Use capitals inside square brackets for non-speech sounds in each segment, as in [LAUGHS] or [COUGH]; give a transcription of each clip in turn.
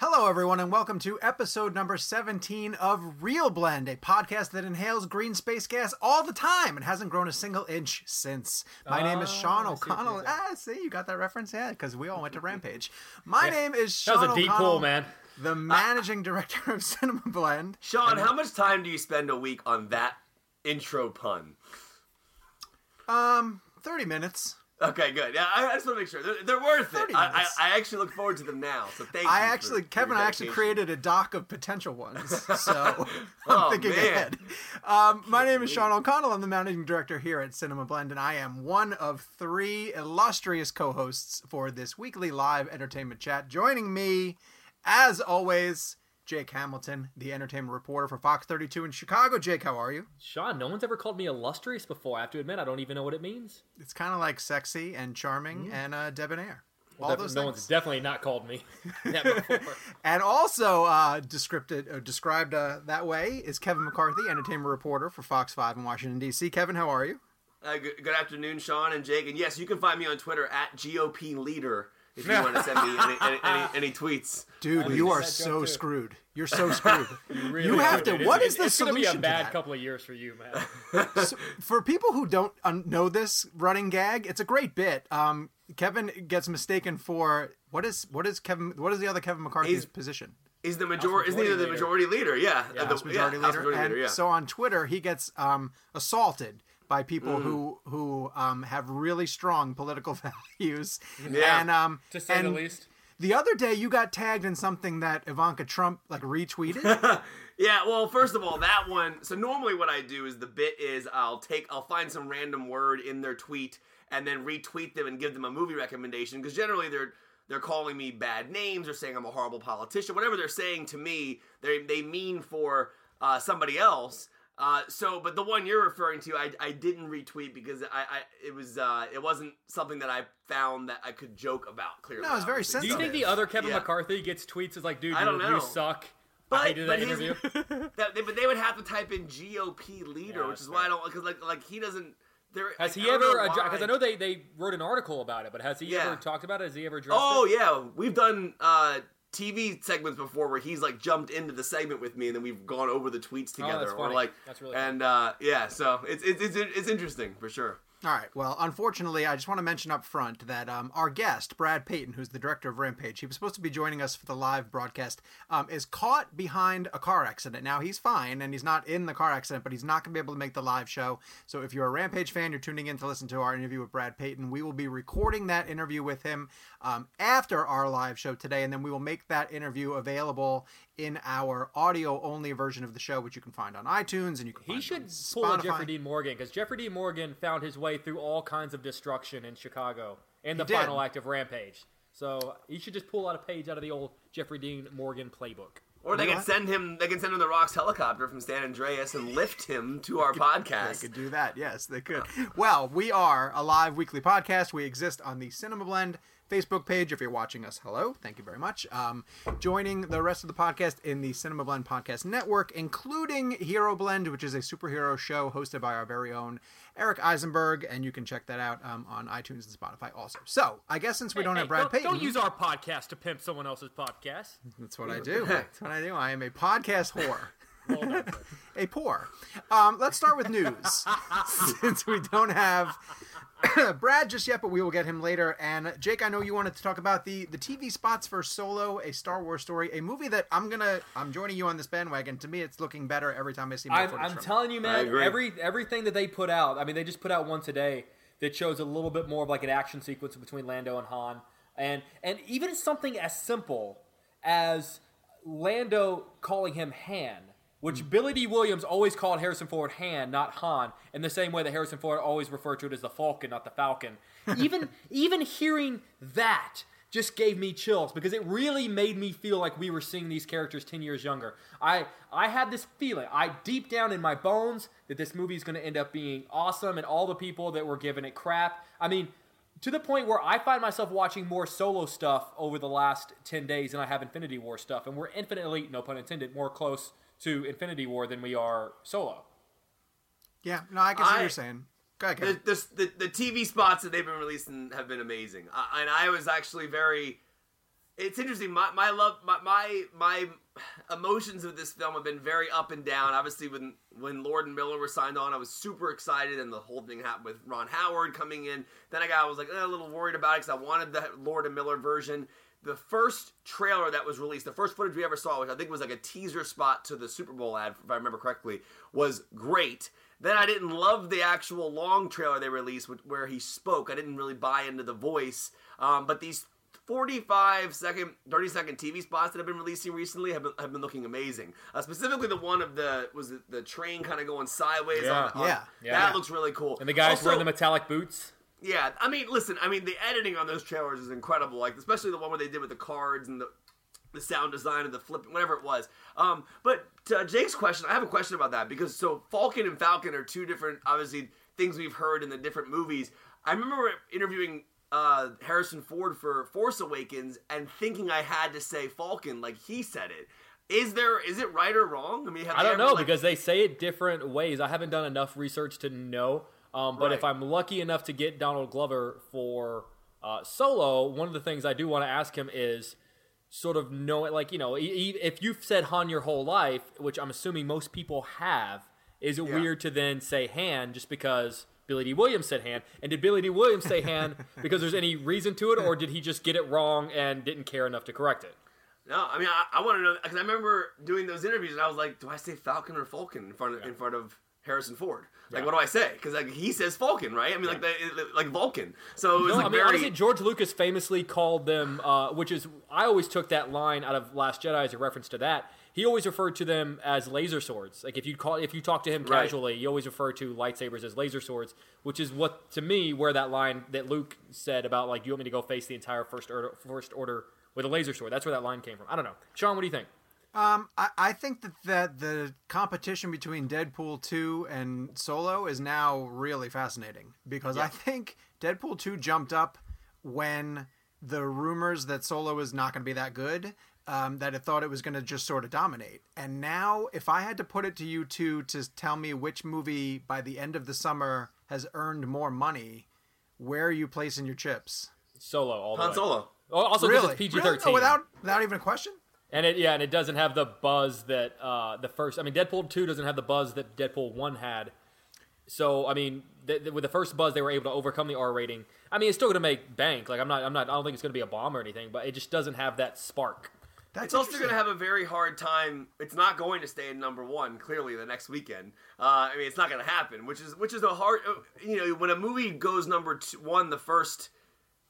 Hello, everyone, and welcome to episode number 17 of Reel Blend, a podcast that inhales green space gas all the time and hasn't grown a single inch since. My name is Sean Oh, I see what you O'Connell. Ah, see, you got that reference? Yeah, because we all went to [LAUGHS] Rampage. My name is That Sean was a deep O'Connell, pull, man. the managing director of Cinema Blend. Sean, how much time do you spend a week on that intro pun? Um, 30 minutes. Okay, good. Yeah, I, I just want to make sure they're, they're worth it. I, I. I actually look forward to them now. So thank you. I for- actually, for Kevin, your I actually created a doc of potential ones, [LAUGHS] so [LAUGHS] I'm Oh, thinking man. ahead. Um, my name is Sean O'Connell. I'm the managing director here at Cinema Blend, and I am one of three illustrious co-hosts for this weekly live entertainment chat. Joining me, as always, Jake Hamilton, the entertainment reporter for Fox 32 in Chicago. Jake, how are you? Sean, no one's ever called me illustrious before. I have to admit, I don't even know what it means. It's kind of like sexy and charming and uh, debonair. All Def- those no things. one's definitely not called me [LAUGHS] that before. [LAUGHS] And also uh, described, uh, described uh, that way is Kevin McCarthy, entertainment reporter for Fox 5 in Washington, D.C. Kevin, how are you? Uh, good, good afternoon, Sean and Jake. And yes, you can find me on Twitter at GOP Leader if you want to send me any, any, any, [LAUGHS] any tweets. Dude, I you are so too. screwed. You're so screwed. [LAUGHS] Really you have to. dude. What It's- is the it's gonna be a bad couple of years for you, man. [LAUGHS] So, for people who don't un- know this running gag, it's a great bit. Um, Kevin gets mistaken for what is what is Kevin? What is the other Kevin McCarthy's He's- position? He's the majority. Isn't he Majority the majority leader? Yeah, Yeah, the, House Majority yeah, House Leader. Majority and Leader, yeah. so on Twitter, he gets um, assaulted by people Mm. who who um, have really strong political [LAUGHS] values. Yeah. And um, to say the least. The other day, you got tagged in something that Ivanka Trump like retweeted. [LAUGHS] Yeah, well, first of all, that one. So normally, what I do is the bit is I'll take, I'll find some random word in their tweet and then retweet them and give them a movie recommendation because generally they're they're calling me bad names or saying I'm a horrible politician, whatever they're saying to me, they they mean for uh, somebody else. Uh, so, but the one you're referring to, I, I didn't retweet because I, I it was uh, it wasn't something that I found that I could joke about clearly. No, it's very obviously. Do you think the other Kevin Yeah. McCarthy gets tweets as like, dude, I don't reviews know. suck? But, I hated but he's- interview. [LAUGHS] that, they, but they would have to type in GOP leader, Yeah, which that's is why I don't because like like he doesn't. There Has like, he I don't ever? Because why. I know they, they wrote an article about it, but has he Yeah. ever talked about it? Has he ever addressed Oh it? yeah, we've done uh, TV segments before where he's like jumped into the segment with me, and then we've gone over the tweets together. Oh, that's Or like That's really and uh, yeah, so it's it's it's it's interesting for sure. All right. Well, unfortunately, I just want to mention up front that um, our guest, Brad Peyton, who's the director of Rampage, he was supposed to be joining us for the live broadcast, um, is caught behind a car accident. Now, he's fine and he's not in the car accident, but he's not going to be able to make the live show. So, if you're a Rampage fan, you're tuning in to listen to our interview with Brad Peyton. We will be recording that interview with him um, after our live show today, and then we will make that interview available in our audio only version of the show, which you can find on iTunes and you can He find should on pull a Jeffrey Dean Morgan because Jeffrey Dean Morgan found his way through all kinds of destruction in Chicago in the did. final act of Rampage. So he should just pull out a page out of the old Jeffrey Dean Morgan playbook. Or they You know can send him. They can send him the Rocks helicopter from San Andreas and lift him to our [LAUGHS] They podcast. They could do that. Yes, they could. Well, we are a live weekly podcast. We exist on the Cinema Blend Facebook page. If you're watching us, hello. Thank you very much. Um, joining the rest of the podcast in the Cinema Blend Podcast Network, including Hero Blend, which is a superhero show hosted by our very own Eric Eisenberg. And you can check that out um, on iTunes and Spotify also. So, I guess since we don't Hey, have Brad don't, Payton. don't use our podcast to pimp someone else's podcast. That's what I do. That's what I do. I am a podcast whore. [LAUGHS] Well done, sir. a poor. Um, let's start with news, [LAUGHS] since we don't have [COUGHS] Brad just yet, but we will get him later. And Jake, I know you wanted to talk about the the TV spots for Solo, a Star Wars story, a movie that I'm gonna I'm joining you on this bandwagon. To me, it's looking better every time I see more I'm, footage I'm from it. telling you, man. Every everything that they put out. I mean, they just put out one today that shows a little bit more of like an action sequence between Lando and Han, and and even something as simple as Lando calling him Han. Which Billy Dee Williams always called Harrison Ford Han, not Han, in the same way that Harrison Ford always referred to it as the Falcon, not the Falcon. Even [LAUGHS] even hearing that just gave me chills because it really made me feel like we were seeing these characters 10 years younger. I I had this feeling, I deep down in my bones that this movie is going to end up being awesome and all the people that were giving it crap. I mean, to the point where I find myself watching more solo stuff over the last 10 days than I have Infinity War stuff and we're infinitely, no pun intended, more close to Infinity War than we are solo. Yeah, no, I can see what you're saying. Go ahead, the, Kevin. the, the, the TV spots that they've been releasing have been amazing, I, and I was actually very. It's interesting. My my love, my, my my emotions with this film have been very up and down. Obviously, when when Lord and Miller were signed on, I was super excited, and the whole thing happened with Ron Howard coming in. Then I got I was like eh, a little worried about it because I wanted the Lord and Miller version. The first trailer that was released, the first footage we ever saw, which I think was like a teaser spot to the Super Bowl ad, if I remember correctly, was great. Then I didn't love the actual long trailer they released where he spoke. I didn't really buy into the voice. Um, but these 45 second, 30 second TV spots that have been releasing recently have been, have been looking amazing. Uh, specifically, the one of the was it the train kind of going sideways. Yeah. on, on- Yeah. Yeah. that looks really cool. And the guys Also- wearing the metallic boots. yeah, I mean, listen, I mean, the editing on those trailers is incredible. Like, especially the one where they did with the cards and the the sound design and the flip, whatever it was. Um, but to Jake's question, I have a question about that because so Falcon and Falcon are two different, obviously, things we've heard in the different movies. I remember interviewing uh, Harrison Ford for Force Awakens and thinking I had to say Falcon like he said it. Is there is it right or wrong? I mean, have I don't ever, know like- because they say it different ways. I haven't done enough research to know. Um, but if I'm lucky enough to get Donald Glover for uh, Solo, one of the things I do want to ask him is sort of know it. Like you know, if you've said Han your whole life, which I'm assuming most people have, is it Yeah. weird to then say Han just because? Billy Dee Williams said Han, and did Billy Dee Williams say Han [LAUGHS] because there's any reason to it, or did he just get it wrong and didn't care enough to correct it? No, I mean I, I want to know because I remember doing those interviews and I was like, do I say Falcon or Falcon in front of in front of Harrison Ford? Like, Yeah. what do I say? Because like he says Falcon, right? I mean, like the, like Vulcan. So it was No, like I mean, very. honestly, George Lucas famously called them, uh, which is I always took that line out of Last Jedi as a reference to that. He always referred to them as laser swords. Like if you call, if you talk to him Right. casually, he always referred to lightsabers as laser swords, which is what to me where that line that Luke said about like you want me to go face the entire first order, first order with a laser sword. That's where that line came from. I don't know, Sean. What do you think? Um, I, I think that, that the competition between Deadpool 2 and Solo is now really fascinating because I think Deadpool 2 jumped up when the rumors that Solo is not going to be that good, um, that it thought it was going to just sort of dominate. And now, if I had to put it to you two to tell me which movie by the end of the summer has earned more money, where are you placing your chips? Solo all the Han way. Solo. Oh, Also, because really? it's PG Really? thirteen. Oh, without without even a question. And it yeah, and it doesn't have the buzz that uh, the first. I mean, Deadpool two doesn't have the buzz that Deadpool one had. So I mean, th- th- with the first buzz, they were able to overcome the R rating. I mean, it's still going to make bank. Like I'm not, I'm not, I don't think it's going to be a bomb or anything, but it just doesn't have that spark. That's It's also going to have a very hard time. It's not going to stay in number one clearly the next weekend. Uh, I mean, it's not going to happen, which is which is a hard. uh, You know, when a movie goes number two, one the first,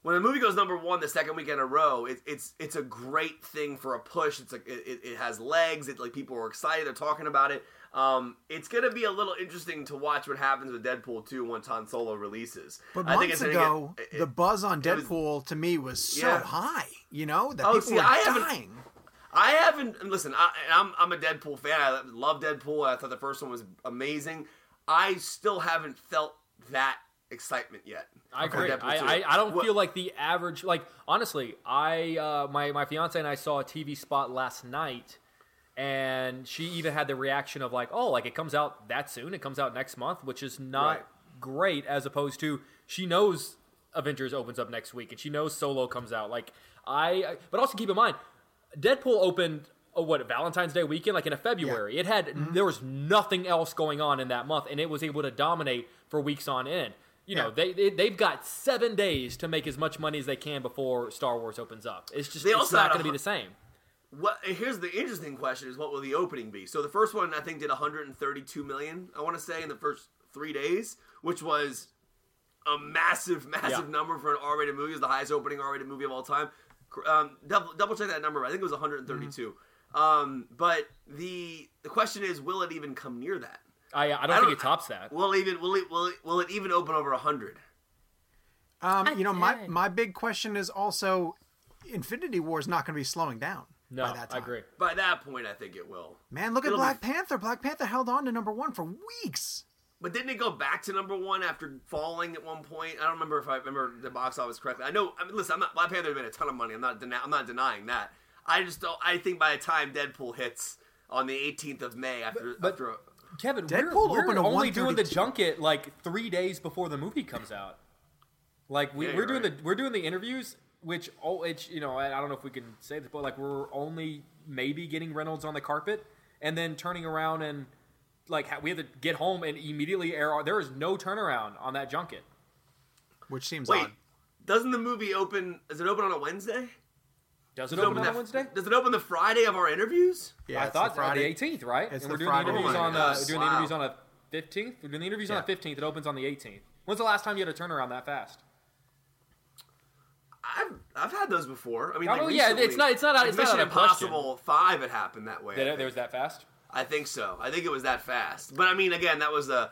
when a movie goes number one the second weekend in a row, it, it's it's a great thing for a push. It's like it, it, has legs. It like people are excited. They're talking about it. Um, it's going to be a little interesting to watch what happens with Deadpool 2 once Han Solo releases. But I think months it's ago, get- it- the buzz on was- Deadpool to me was so Yeah. high. You know that Oh, people see, were I haven't- dying. I haven't. Listen, I, I'm I'm a Deadpool fan. I love Deadpool. I thought the first one was amazing. I still haven't felt that excitement yet. I agree. I, I, I don't What- feel like the average. Like honestly, I uh, my my fiance and I saw a TV spot last night, and she even had the reaction of like, oh, like it comes out that soon. It comes out next month, which is not Right. great. As opposed to she knows Avengers opens up next week, and she knows Solo comes out. Like I, I- but also keep in mind, Deadpool opened. Oh, what Valentine's Day weekend? Like in a February, it had Mm-hmm. there was nothing else going on in that month, and it was able to dominate for weeks on end. You know, Yeah. they, they they've got seven days to make as much money as they can before Star Wars opens up. It's just They it's not going to be the same. What? Here's the interesting question: Is what will the opening be? So the first one I think did 132 million. I want to say in the first three days, which was a massive, massive Yeah. number for an R-rated movie. It was the highest opening R-rated movie of all time. Um, double, double check that number. I think it was 132. Um, but the the question is, will it even come near that? I I don't I think don't- it tops that. Will it even will it will it, will it even open over 100? Um, you know, my my big question is also, Infinity War is not going to be slowing down No, by that I agree. By that point, I think it will. Man, look at It'll be- Black Panther. Black Panther held on to number one for weeks. But didn't it go back to number one after falling at one point? I don't remember if I remember the box office correctly. I know. I mean, listen, I'm not Black Panther made a ton of money. I'm not. Deni- I'm not denying that. I just don't. I think by the time Deadpool hits on the 18th of May, after but- after Kevin, Deadpool we're, opened we're only doing the junket like three days before the movie comes out. Like we, Yeah, we're you're doing right. the we're doing the interviews, which oh, it's you know I, I don't know if we can say this, but like we're only maybe getting Reynolds on the carpet and then turning around and like we have to get home and immediately air. our- There is no turnaround on that junket. Which seems wait, odd. doesn't the movie open? Is it open on a Wednesday? Does it Does it open on that- Wednesday? Does it open the Friday of our interviews? Yeah, I it's thought the Friday. the 18th, right? It's and we're doing Friday. the interviews Oh on the gosh, we're doing wow. the interviews on the 15th. We're doing the interviews on the 15th. It opens on the 18th. When's the last time you had a turnaround that fast? I've I've had those before. I mean, Oh, like yeah, recently, it's not- it's not- like it's not Mission out question. Impossible Five. It happened that way. I That there was that fast? I think so. I think it was that fast. But I mean, again, that was a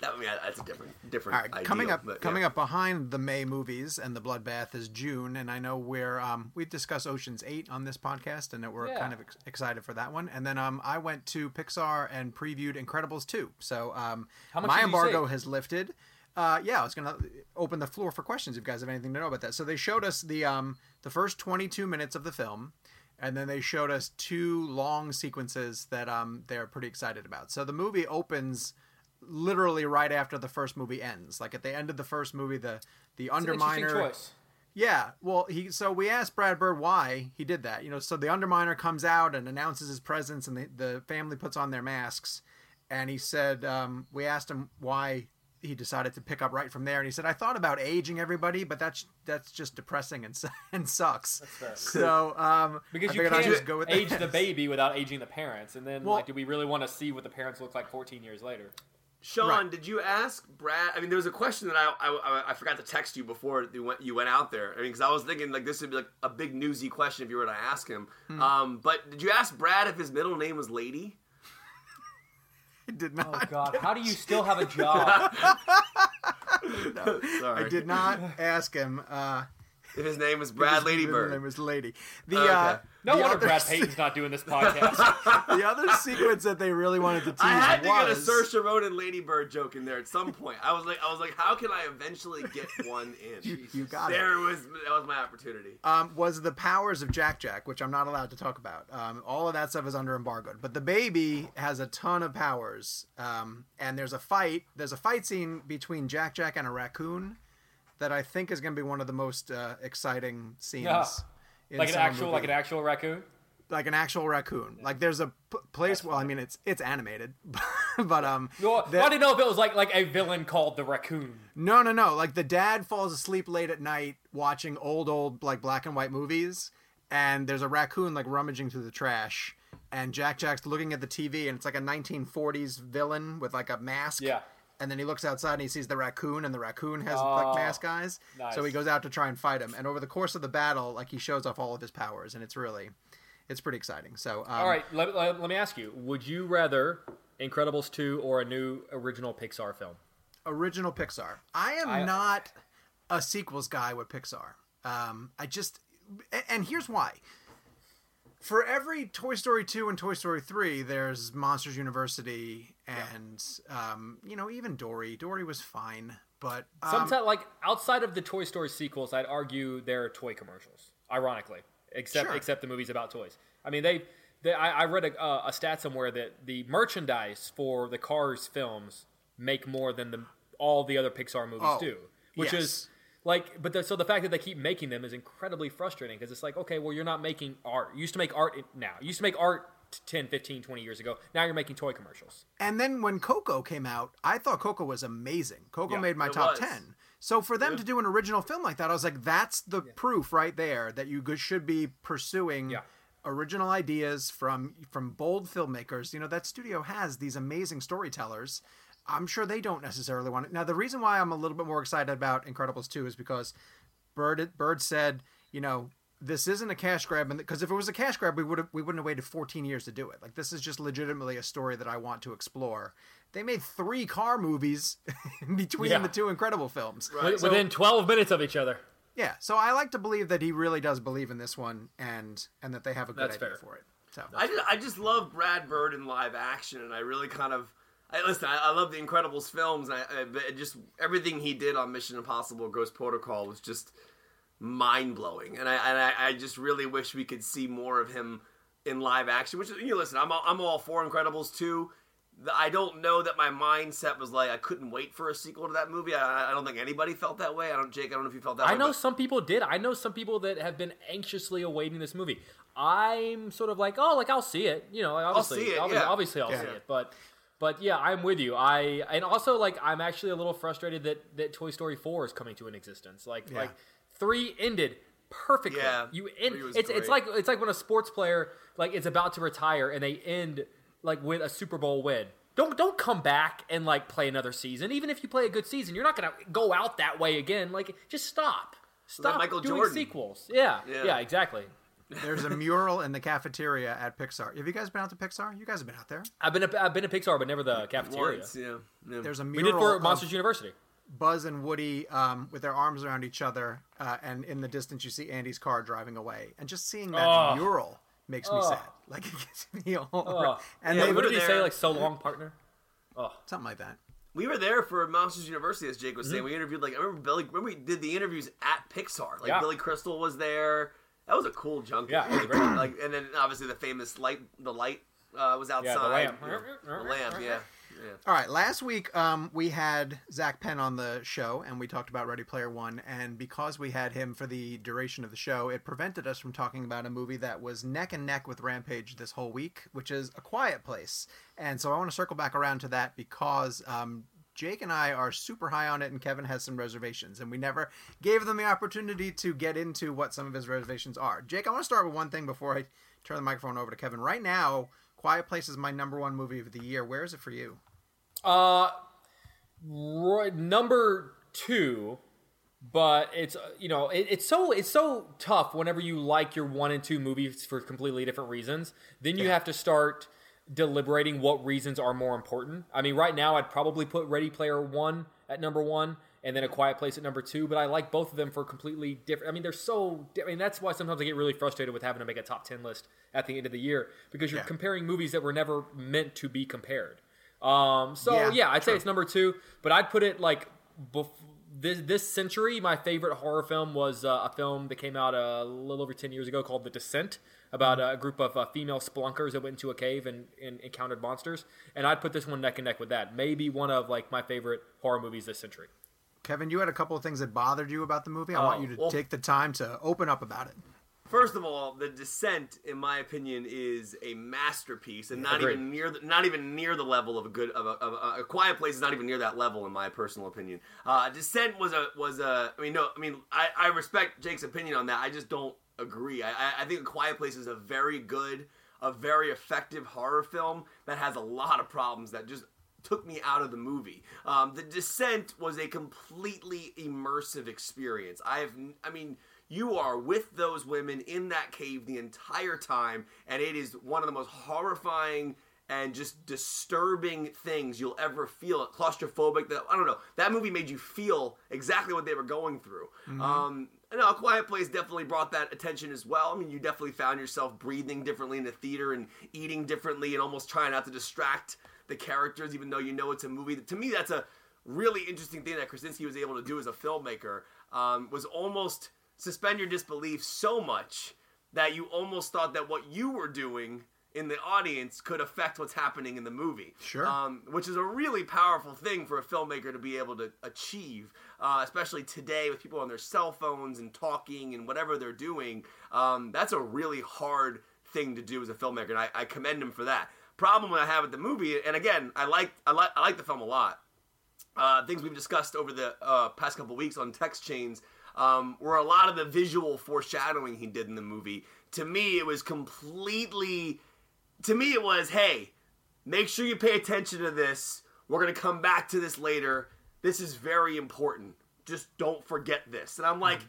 that. I mean, that's a different different. All right, ideal, coming up, but, coming yeah. up behind the May movies and the Bloodbath is June, and I know we're um, we've discussed Ocean's Eight on this podcast, and that we're Yeah. kind of ex- excited for that one. And then um, I went to Pixar and previewed Incredibles two, so um, my embargo has lifted. Uh, yeah, I was gonna open the floor for questions if you guys have anything to know about that. So they showed us the um, the first twenty two minutes of the film, and then they showed us two long sequences that um, they're pretty excited about. So the movie opens literally right after the first movie ends. Like at the end of the first movie, the the It's underminer. choice. Yeah, well, he so we asked Brad Bird why he did that. You know, so the underminer comes out and announces his presence, and the the family puts on their masks, and he said um, we asked him why he decided to pick up right from there, and he said I thought about aging everybody, but that's that's just depressing and [LAUGHS] and sucks. fair. So um, Because I you figured I'd can't just go with age that. the baby without aging the parents, and then Well- like, do we really want to see what the parents look like 14 years later? Sean, Right. did you ask Brad? I mean, there was a question that I I, I- I forgot to text you before you went you went out there. I mean, because I was thinking like this would be like a big newsy question if you were to ask him. Hmm. Um, but did you ask Brad if his middle name was Lady? I did not. Oh God, how do you still have a job? [LAUGHS] Sorry, I did not ask him. Uh, If his name was Brad his middle Ladybird. name was Lady. The Okay. uh, No the wonder other Brad se- Peyton's not doing this [LAUGHS] podcast. the other sequence that they really wanted to tease I had to was get a Saoirse Ronan Ladybird joke in there at some point. I was like, I was like, how can I eventually get one in? [LAUGHS] you got it. there was that was my opportunity. um, was the powers of Jack Jack, which I'm not allowed to talk about. Um, all of that stuff is under embargo. But the baby has a ton of powers, um, and there's a fight. There's a fight scene between Jack Jack and a raccoon that I think is going to be one of the most uh, exciting scenes. Yeah. like an actual, movie. like an actual raccoon. like an actual raccoon. Like there's a p- place. Well, I mean, it's it's animated, [LAUGHS] but um, Well, the- I didn't know if it was like like a villain called the raccoon. No, no, no. Like the dad falls asleep late at night watching old, old like black and white movies, and there's a raccoon like rummaging through the trash, and Jack Jack's looking at the TV, and it's like a 1940s villain with like a mask. Yeah. And then he looks outside and he sees the raccoon, and the raccoon has Oh, like mask eyes. nice. So he goes out to try and fight him, and over the course of the battle, like he shows off all of his powers, and it's really, it's pretty exciting. So, um, All right, let, let, let me ask you: Would you rather Incredibles two or a new original Pixar film? original Pixar. I am I- not a sequels guy with Pixar. Um, I just, and here's why. For every Toy Story 2 and Toy Story 3, there's Monsters University and, um, you know, even Dory. Dory was fine, but. Um, Sometimes, like outside of the Toy Story sequels, I'd argue they're toy commercials. Ironically, except Sure. except the movies about toys. I mean, they. they I, I read a, uh, a stat somewhere that the merchandise for the Cars films make more than the all the other Pixar movies Oh, do, which yes. is like. But the, so the fact that they keep making them is incredibly frustrating because it's like, okay, well, you're not making art. You used to make art now. You used to make art 10, 15, 20 years ago. Now you're making toy commercials. And then when Coco came out, I thought Coco was amazing. Coco Yeah, made my top was. 10. So for them to do an original film like that, I was like, that's the proof right there that you should be pursuing Yeah. original ideas from from bold filmmakers. You know, that studio has these amazing storytellers. I'm sure they don't necessarily want it. Now, the reason why I'm a little bit more excited about Incredibles 2 is because Bird Bird said, you know, this isn't a cash grab, because if it was a cash grab, we would have we wouldn't have waited 14 years to do it. Like this is just legitimately a story that I want to explore. They made three car movies [LAUGHS] between Yeah. the two Incredible films. Wi- So- Within 12 minutes of each other. Yeah, so I like to believe that he really does believe in this one, and and that they have a good That's idea fair. for it. So I just, I just love Brad Bird in live action, and I really kind of. I, listen, I, I love the Incredibles films, and I, I, just everything he did on Mission Impossible: Ghost Protocol was just mind blowing, and I and I, I just really wish we could see more of him in live action. Which you know, listen, I'm all, I'm all for Incredibles too. The- I don't know that my mindset was like I couldn't wait for a sequel to that movie. I, I don't think anybody felt that way. I don't, Jake. I don't know if you felt that. I way, know but- some people did. I know some people that have been anxiously awaiting this movie. I'm sort of like, oh, like I'll see it. You know, like, obviously, see it, obviously, yeah. obviously I'll Yeah. see it. But, but yeah, I'm with you. I and also like I'm actually a little frustrated that that Toy Story Four is coming to an existence. Like Yeah. like three ended perfectly. Yeah, you end. three was It's it's like it's like when a sports player like is about to retire and they end like with a Super Bowl win. Don't don't come back and like play another season. Even if you play a good season, you're not gonna go out that way again. Like just stop. Stop Michael doing Jordan. sequels. Yeah, Yeah. yeah, exactly. there's a mural in the cafeteria at Pixar. Have you guys been out to Pixar? You guys have been out there. I've been a, I've been to Pixar, but never the cafeteria. Once, yeah, yeah. There's a mural. We did for of Monsters University. Buzz and Woody um, with their arms around each other, uh, and in the distance you see Andy's car driving away, and just seeing that Oh. mural makes me Oh. sad. [LAUGHS] Like it gets me all. Oh. and yeah, they what were did he say? Like so long, partner. Oh, something like that. We were there for Monsters University, as Jake was Mm-hmm. saying. We interviewed like I remember Billy. Remember we did the interviews at Pixar. Like Yeah. Billy Crystal was there. That was a cool junket. Yeah, it was like, like, and then obviously the famous light. The light uh, was outside. Yeah, the lamp. Yeah. The lamp. Yeah. All right, last week um, we had Zak Penn on the show, and we talked about Ready Player One. And because we had him for the duration of the show, it prevented us from talking about a movie that was neck and neck with Rampage this whole week, which is A Quiet Place. And so I want to circle back around to that because um, Jake and I are super high on it, and Kevin has some reservations, and we never gave them the opportunity to get into what some of his reservations are. Jake, I want to start with one thing before I turn the microphone over to Kevin. Right now, Quiet Place is my number one movie of the year. Where is it for you? Uh, Roy, number two, but it's uh, you know it, it's so it's so tough whenever you like your one and two movies for completely different reasons. Then you have to start deliberating what reasons are more important. I mean, right now I'd probably put Ready Player One at number one. And then a quiet place at number two, but I like both of them for completely different. I mean, they're so. I mean, that's why sometimes I get really frustrated with having to make a top ten list at the end of the year because you're Yeah. comparing movies that were never meant to be compared. Um, so Yeah, yeah, I'd say it's number two, but I'd put it like bef- this this century. My favorite horror film was uh, a film that came out a little over ten years ago called The Descent, about a group of uh, female spelunkers that went into a cave and, and encountered monsters. And I'd put this one neck and neck with that. Maybe one of like my favorite horror movies this century. Kevin, you had a couple of things that bothered you about the movie. I want Oh, you to well- take the time to open up about it. First of all, The Descent, in my opinion, is a masterpiece, and not Agreed. even near the, not even near the level of a good of a, of a, a Quiet Place is not even near that level in my personal opinion. Uh, Descent was a was a I mean no I mean I, I respect Jake's opinion on that. I just don't agree. I, I, I think A Quiet Place is a very good, a very effective horror film that has a lot of problems that just took me out of the movie. Um, the Descent was a completely immersive experience. I have, I mean, you are with those women in that cave the entire time, and it is one of the most horrifying and just disturbing things you'll ever feel. Claustrophobic. That I don't know. That movie made you feel exactly what they were going through. Um, and A Quiet Place definitely brought that attention as well. I mean, you definitely found yourself breathing differently in the theater and eating differently, and almost trying not to distract the characters, even though you know it's a movie. To me, that's a really interesting thing that Krasinski was able to do as a filmmaker. Um, was almost suspend your disbelief so much that you almost thought that what you were doing in the audience could affect what's happening in the movie. Sure. Um, which is a really powerful thing for a filmmaker to be able to achieve, uh, especially today with people on their cell phones and talking and whatever they're doing. Um, that's a really hard thing to do as a filmmaker, and I, I commend him for that. Problem I have with the movie, and again, I like I like I like the film a lot. Uh, things we've discussed over the uh, past couple weeks on text chains um, were a lot of the visual foreshadowing he did in the movie. To me, it was completely. To me, it was, hey, make sure you pay attention to this. We're gonna come back to this later. This is very important. Just don't forget this. And I'm like,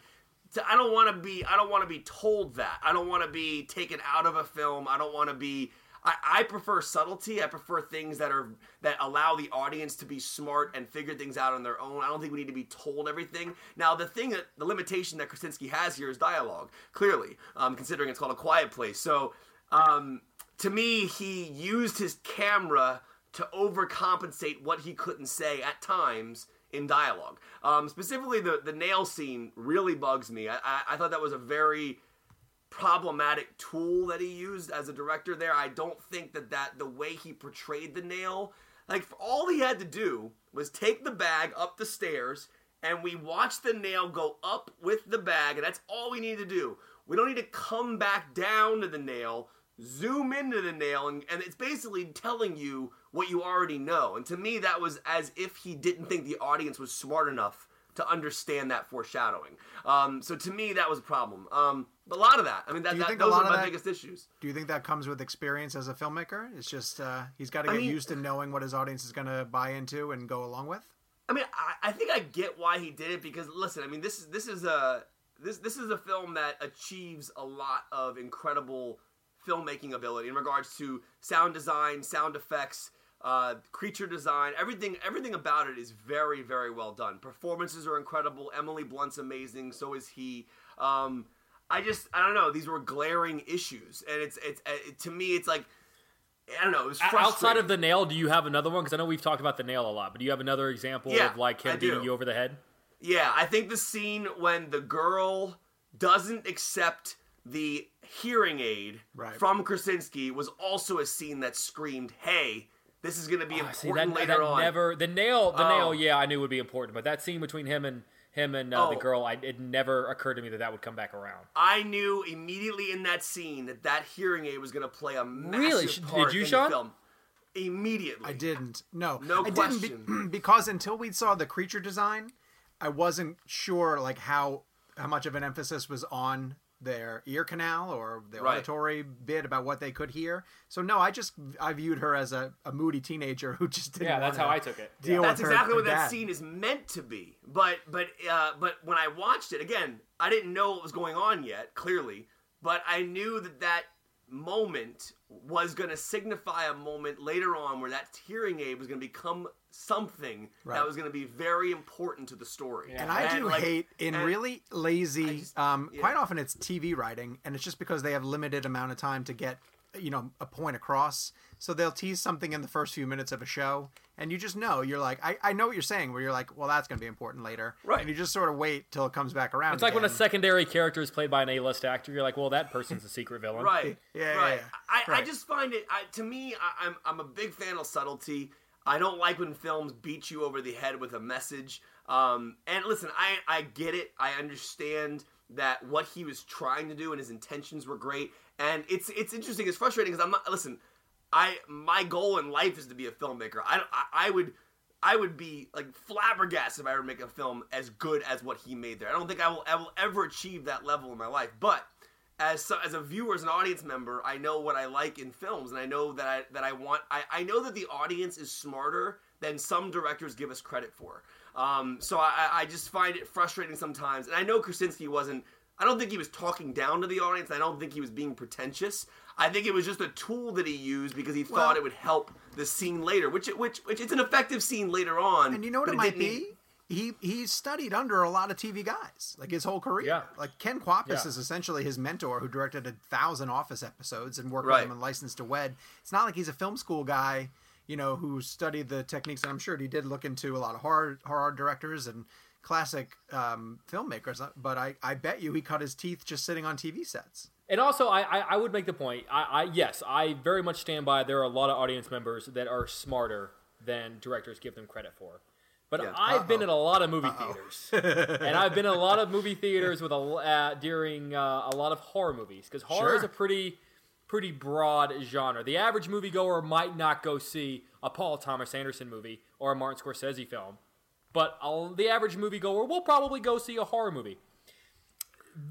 to- I don't want to be. I don't want to be told that. I don't want to be taken out of a film. I don't want to be. I, I prefer subtlety. I prefer things that are that allow the audience to be smart and figure things out on their own. I don't think we need to be told everything. Now, the thing that the limitation that Krasinski has here is dialogue. Clearly, um, considering it's called a quiet place. So, um, to me, he used his camera to overcompensate what he couldn't say at times in dialogue. Um, specifically, the the nail scene really bugs me. I, I, I thought that was a very problematic tool that he used as a director there. I don't think that that the way he portrayed the nail, like all he had to do was take the bag up the stairs and we watched the nail go up with the bag and that's all we need to do. We don't need to come back down to the nail, zoom into the nail and, and it's basically telling you what you already know. And to me that was as if he didn't think the audience was smart enough to understand that foreshadowing. Um, so to me, that was a problem. Um, a lot of that, I mean, that, that those lot are of my that- biggest issues. Do you think that comes with experience as a filmmaker? It's just uh, he's got to I get mean- used to knowing what his audience is going to buy into and go along with. I mean, I, I think I get why he did it because listen, I mean, this is this is a this this is a film that achieves a lot of incredible filmmaking ability in regards to sound design, sound effects, uh, creature design, everything everything about it is very very well done. Performances are incredible. Emily Blunt's amazing. So is he. Um, I just I don't know. These were glaring issues, and it's it's uh, it, to me it's like I don't know. It was Outside of the nail, do you have another one? Because I know we've talked about the nail a lot, but do you have another example Yeah, of like him beating you over the head? Yeah, I think the scene when the girl doesn't accept the hearing aid Right. from Krasinski was also a scene that screamed, "Hey, this is going to be Oh, see, important that, later that on." never the nail the Oh. nail. Yeah, I knew would be important, but that scene between him and him and uh, the Oh. girl, I, it never occurred to me that that would come back around. I knew immediately in that scene that that hearing aid was going to play a massive Really? Sh- did part you, in Sean? the film. Immediately, I didn't. No, No I didn't question. [CLEARS THROAT] because until we saw the creature design, I wasn't sure like how how much of an emphasis was on their ear canal or their Right. auditory bit about what they could hear. So no, I just I viewed her as a, a moody teenager who just didn't. Yeah, that's how I took it. Deal That's with her, exactly her what that dad. scene is meant to be. But but uh, but when I watched it again, I didn't know what was going on yet. Clearly, but I knew that that moment was going to signify a moment later on where that hearing aid was going to become something Right. that was going to be very important to the story. And I do like- hate in really lazy. just- um, yeah. Quite often it's TV writing, and it's just because they have limited amount of time to get you know a point across. So they'll tease something in the first few minutes of a show, and you just know you're like, I, I know what you're saying. Where you're like, well, that's going to be important later, Right. And you just sort of wait till it comes back around. It's like when a secondary character is played by an A-list actor. You're like, well, that person's a secret villain. Right. [LAUGHS] Yeah, yeah, right. yeah. I, I Right. just find it. I, to me, I, I'm I'm a big fan of subtlety. I don't like when films beat you over the head with a message. Um, and listen, I I get it. I understand that what he was trying to do and his intentions were great. And it's it's interesting. It's frustrating because I'm not. Listen, I my goal in life is to be a filmmaker. I I, I would. I would be like flabbergasted if I ever make a film as good as what he made there. I don't think I will, I will ever achieve that level in my life. But as so, as a viewer, as an audience member, I know what I like in films, and I know that I that I want. I, I know that the audience is smarter than some directors give us credit for. Um, so I, I just find it frustrating sometimes, and I know Krasinski wasn't. I don't think he was talking down to the audience. I don't think he was being pretentious. I think it was just a tool that he used because he Well- thought it would help the scene later, which which which it's an effective scene later on. And you know what it might be? He he studied under a lot of TV guys, like his whole career. Yeah. Like Ken Kwapis Yeah. is essentially his mentor, who directed a thousand Office episodes and worked Right. with him in License to Wed. It's not like he's a film school guy, you know, who studied the techniques. And I'm sure he did look into a lot of horror horror directors and classic um, filmmakers. But I I bet you he cut his teeth just sitting on TV sets. And also, I, I, I would make the point. I, I yes, I very much stand by. There are a lot of audience members that are smarter than directors give them credit for. But Yeah. I've been in a lot of movie theaters, [LAUGHS] and I've been in a lot of movie theaters with a uh, during uh, a lot of horror movies because horror is a pretty pretty broad genre. The average moviegoer might not go see a Paul Thomas Anderson movie or a Martin Scorsese film, but i the average moviegoer will probably go see a horror movie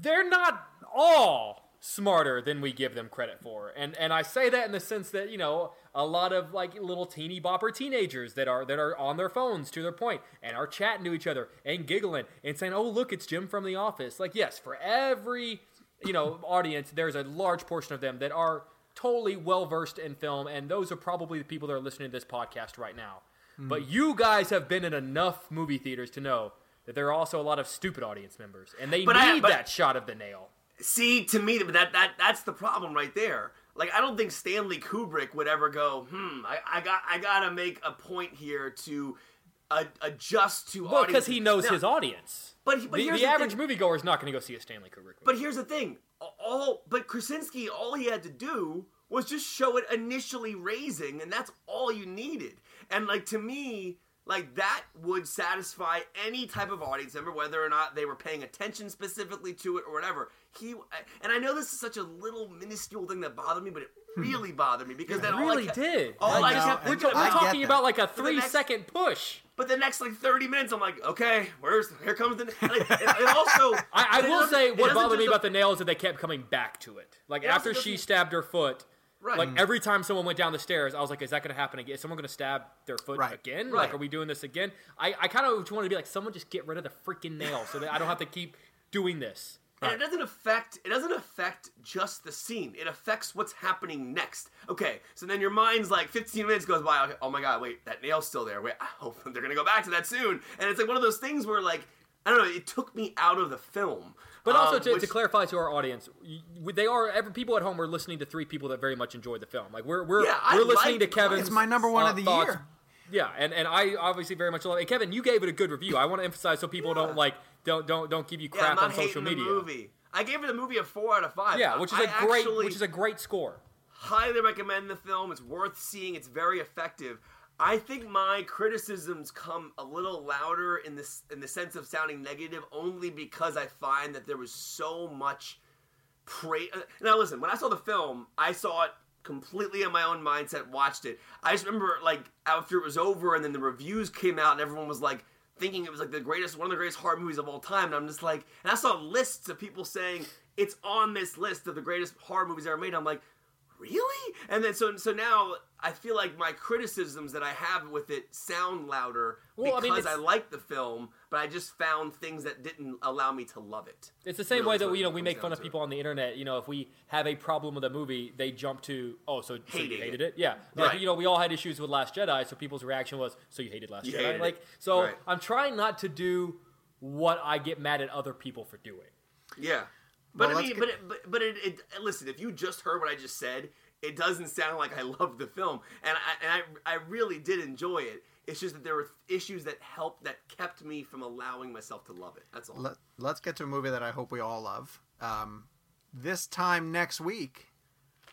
they're not all smarter than we give them credit for. And and I say that in the sense that, you know, a lot of like little teeny bopper teenagers that are that are on their phones to their point and are chatting to each other and giggling and saying, "Oh, look, it's Jim from the office." Like, yes, for every, you know, audience, there's a large portion of them that are totally well versed in film, and those are probably the people that are listening to this podcast right now. Hmm. But you guys have been in enough movie theaters to know that there are also a lot of stupid audience members, and they But need I- but- that shot of the nail. See, to me, that that that's the problem right there. Like, I don't think Stanley Kubrick would ever go, hmm, I, I got I gotta make a point here to uh, adjust to Well, because he knows Now, his audience. But- but the, here's the the average thing. moviegoer is not going to go see a Stanley Kubrick movie. But here's the thing: all but Krasinski, all he had to do was just show it initially raising, and that's all you needed. And like to me, like that would satisfy any type of audience member, whether or not they were paying attention specifically to it or whatever. He and I know this is such a little minuscule thing that bothered me, but it hmm. really bothered me because then it all I really kept- did. All I, I kept we're, we're I talking about like a the three next- second push. but the next like thirty minutes, I'm like, okay, where's here comes the. And, and also, [LAUGHS] I, I will say what bothered me about the nail is that they kept coming back to it. Like It after she stabbed her foot, Right. like mm. every time someone went down the stairs, I was like, "Is that going to happen again? Is someone going to stab their foot Right. again? Right. Like, are we doing this again?" I, I kind of just wanted to be like, "Someone just get rid of the freaking nail so that I don't have to keep doing this." And it doesn't affect it doesn't affect just the scene. It affects what's happening next. Okay, so then your mind's like 15 minutes goes by. Okay, oh my god, wait, that nail's still there. Wait, [LAUGHS] I hope they're gonna go back to that soon. And it's like one of those things where like I don't know, it took me out of the film. But also Um, to, which- to clarify to our audience, they are every people at home are listening to three people that very much enjoyed the film. Like we're we're Yeah, we're listening to Kevin's. It's my number one uh, of the thoughts. year. Yeah, and, and I obviously very much love it. Kevin, you gave it a good review. I want to emphasize so people don't like don't don't don't give you yeah, crap not on social media. the movie. I gave it a movie a four out of five. Yeah, which is a a great which is a great score. highly recommend the film. It's worth seeing. It's very effective. I think my criticisms come a little louder in this in the sense of sounding negative only because I find that there was so much praise. Now listen, when I saw the film, I saw it completely in my own mindset, watched it. I just remember like after it was over and then the reviews came out and everyone was like thinking it was like the greatest one of the greatest horror movies of all time and I'm just like and I saw lists of people saying it's on this list of the greatest horror movies ever made. I'm like, really? And then so so now I feel like my criticisms that I have with it sound louder Well, I because mean, I, like the film, but I just found things that didn't allow me to love it. It's the same Really way that we, you know we make fun of people on the internet. You know, if we have a problem with a movie, they jump to oh, so, so you hated it. it? Yeah, like Right. you know, we all had issues with Last Jedi, so people's reaction was, so you hated Last You Jedi? hated it. like, so Right. I'm trying not to do what I get mad at other people for doing. Yeah, but Well, I mean, get- but it, but but it, it. Listen, if you just heard what I just said, it doesn't sound like I [LAUGHS] love the film, and I and I, I really did enjoy it. It's just that there were issues that helped that kept me from allowing myself to love it. That's all. Let, let's get to a movie that I hope we all love. Um, this time next week,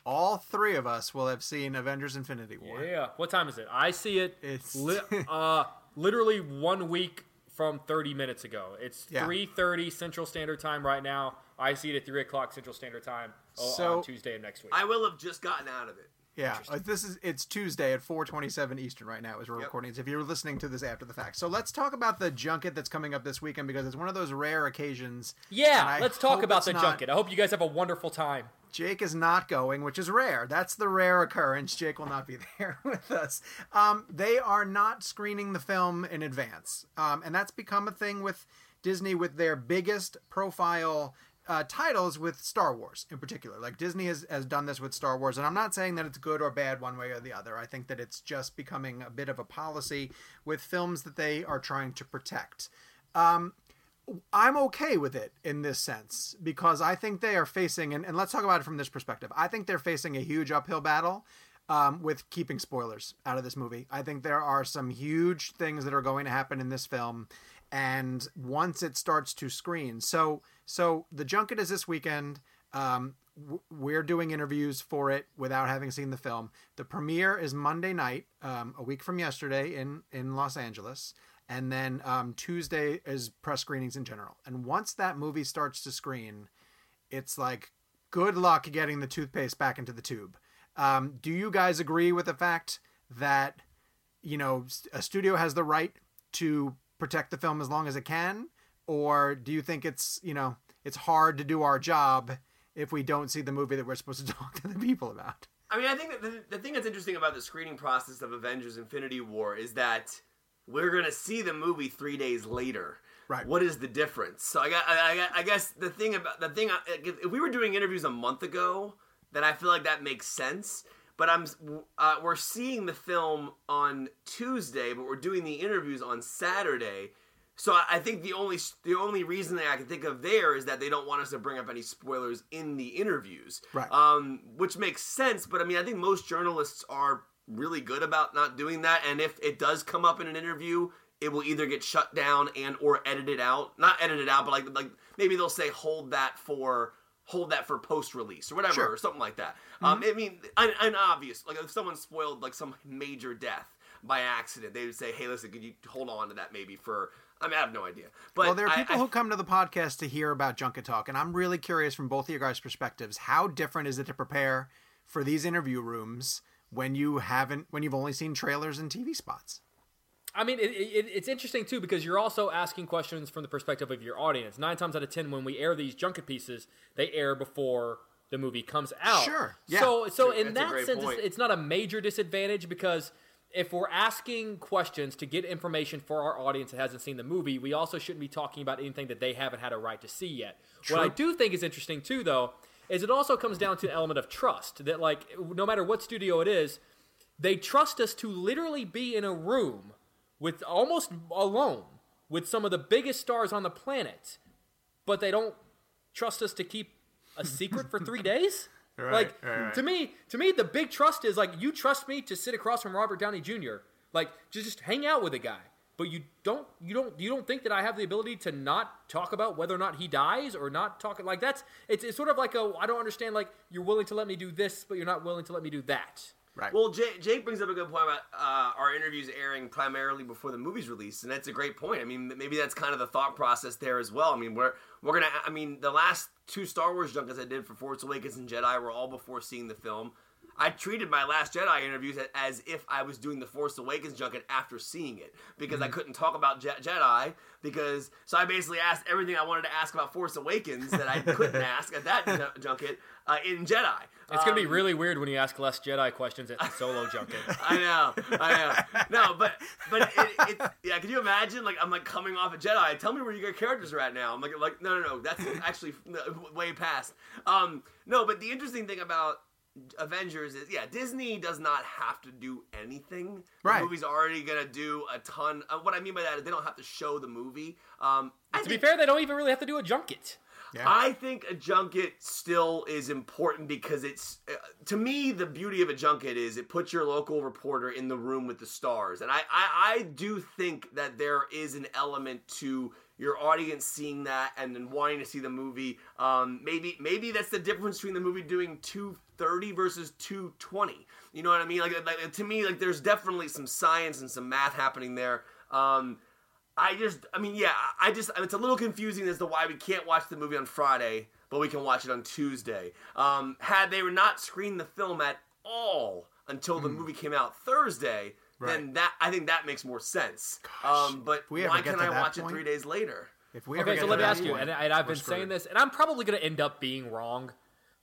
all three of us will have seen Avengers: Infinity War. Yeah. What time is it? I see it. It's- li- [LAUGHS] uh, literally one week from 30 minutes ago. It's Yeah. 3:30 Central Standard Time right now. I see it at three o'clock Central Standard Time uh, So- on Tuesday of next week. I will have just gotten out of it. Yeah, uh, this is it's Tuesday at 4:27 Eastern right now as we're Yep. recording. So if you're listening to this after the fact, so let's talk about the junket that's coming up this weekend because it's one of those rare occasions. yeah, let's talk about the not- junket. I hope you guys have a wonderful time. Jake is not going, which is rare. That's the rare occurrence. Jake will not be [LAUGHS] there with us. Um, they are not screening the film in advance, um, and that's become a thing with Disney with their biggest profile uh, titles with Star Wars in particular. Like Disney has, has done this with Star Wars, and I'm not saying that it's good or bad one way or the other. I think that it's just becoming a bit of a policy with films that they are trying to protect. I'm okay with it in this sense because I think they are facing, and, and let's talk about it from this perspective. I think they're facing a huge uphill battle um, with keeping spoilers out of this movie. I think there are some huge things that are going to happen in this film, and once it starts to screen, so so the junket is this weekend. Um, we're doing interviews for it without having seen the film. The premiere is Monday night, um, a week from yesterday in in Los Angeles and then um, Tuesday is press screenings in general. And once that movie starts to screen, it's like good luck getting the toothpaste back into the tube. Um, do you guys agree with the fact that you know a studio has the right to protect the film as long as it can, or do you think it's you know it's hard to do our job if we don't see the movie that we're supposed to [LAUGHS] talk to the people about? I mean, I think that the, the thing that's interesting about the screening process of Avengers: Infinity War is that we're gonna see the movie three days later. Right. What is the difference? So I got, I, I, I guess the thing about the thing, if if we were doing interviews a month ago, then I feel like that makes sense. But I'm uh, we're seeing the film on Tuesday, but we're doing the interviews on Saturday. So I think the only the only reason that I can think of there is that they don't want us to bring up any spoilers in the interviews, Right. Um, which makes sense. But I mean, I think most journalists are really good about not doing that. And if it does come up in an interview, it will either get shut down and or edited out. Not edited out, but like like maybe they'll say hold that for hold that for post release or whatever Sure. or something like that. Um, I mean, an, an obvious like if someone spoiled like some major death by accident, they would say, "Hey, listen, could you hold on to that maybe for?" I mean, I have no idea. But well, there are people I- who come to the podcast to hear about Junket Talk, and I'm really curious from both of your guys' perspectives. How different is it to prepare for these interview rooms when you haven't, when you've only seen trailers and TV spots? I mean, it, it, it's interesting too because you're also asking questions from the perspective of your audience. Nine times out of ten, when we air these junket pieces, they air before the movie comes out. Sure, yeah. So, so in That's that sense, it's, it's not a major disadvantage because if we're asking questions to get information for our audience that hasn't seen the movie, we also shouldn't be talking about anything that they haven't had a right to see yet. What I do think is interesting too, though, is it also comes down to an element of trust. That like, no matter what studio it is, they trust us to literally be in a room with almost alone with some of the biggest stars on the planet, but they don't trust us to keep a secret for three [LAUGHS] days. Right, like right, to me, to me, the big trust is like you trust me to sit across from Robert Downey Jr. Like just just hang out with a guy, but you don't you don't you don't think that I have the ability to not talk about whether or not he dies or not talk like that's it's, it's sort of like a I don't understand like you're willing to let me do this, but you're not willing to let me do that. Right. Well, Jake, Jake brings up a good point about uh, our interviews airing primarily before the movie's released, and that's a great point. I mean, maybe that's kind of the thought process there as well. I mean, we're we're gonna. I mean, the last two Star Wars junkets I did for Force Awakens and Jedi were all before seeing the film. I treated my Last Jedi interviews as if I was doing the Force Awakens junket after seeing it because I couldn't talk about Je- Jedi because so I basically asked everything I wanted to ask about Force Awakens that I couldn't [LAUGHS] ask at that ju- junket uh, in Jedi. It's gonna be Um, really weird when you ask less Jedi questions at the solo junket. [LAUGHS] I know, I know. No, but but it, it, yeah. Can you imagine? Like I'm like coming off a Jedi. Tell me where your characters are at now. I'm like like no no no. That's actually way past. Um no, but the interesting thing about Avengers is yeah, Disney does not have to do anything. The Right. movie's already gonna do a ton. Uh, what I mean by that is they don't have to show the movie. Um, I to be fair, they don't even really have to do a junket. yeah. I think a junket still is important because it's uh, to me the beauty of a junket is it puts your local reporter in the room with the stars, and I I, I do think that there is an element to your audience seeing that and then wanting to see the movie. Um, maybe maybe that's the difference between the movie doing two thirty versus two twenty. You know what I mean? Like, like to me, like there's definitely some science and some math happening there. Um, I just, I mean, yeah, I just, it's a little confusing as to why we can't watch the movie on Friday, but we can watch it on Tuesday. Um, had they not screened the film at all until the movie came out Thursday, then that, I think that makes more sense. um, but we why can to I that watch it point- three days later? if we Okay, so let me that ask you, point, and, and I've we're been saying this, and I'm probably going to end up being wrong,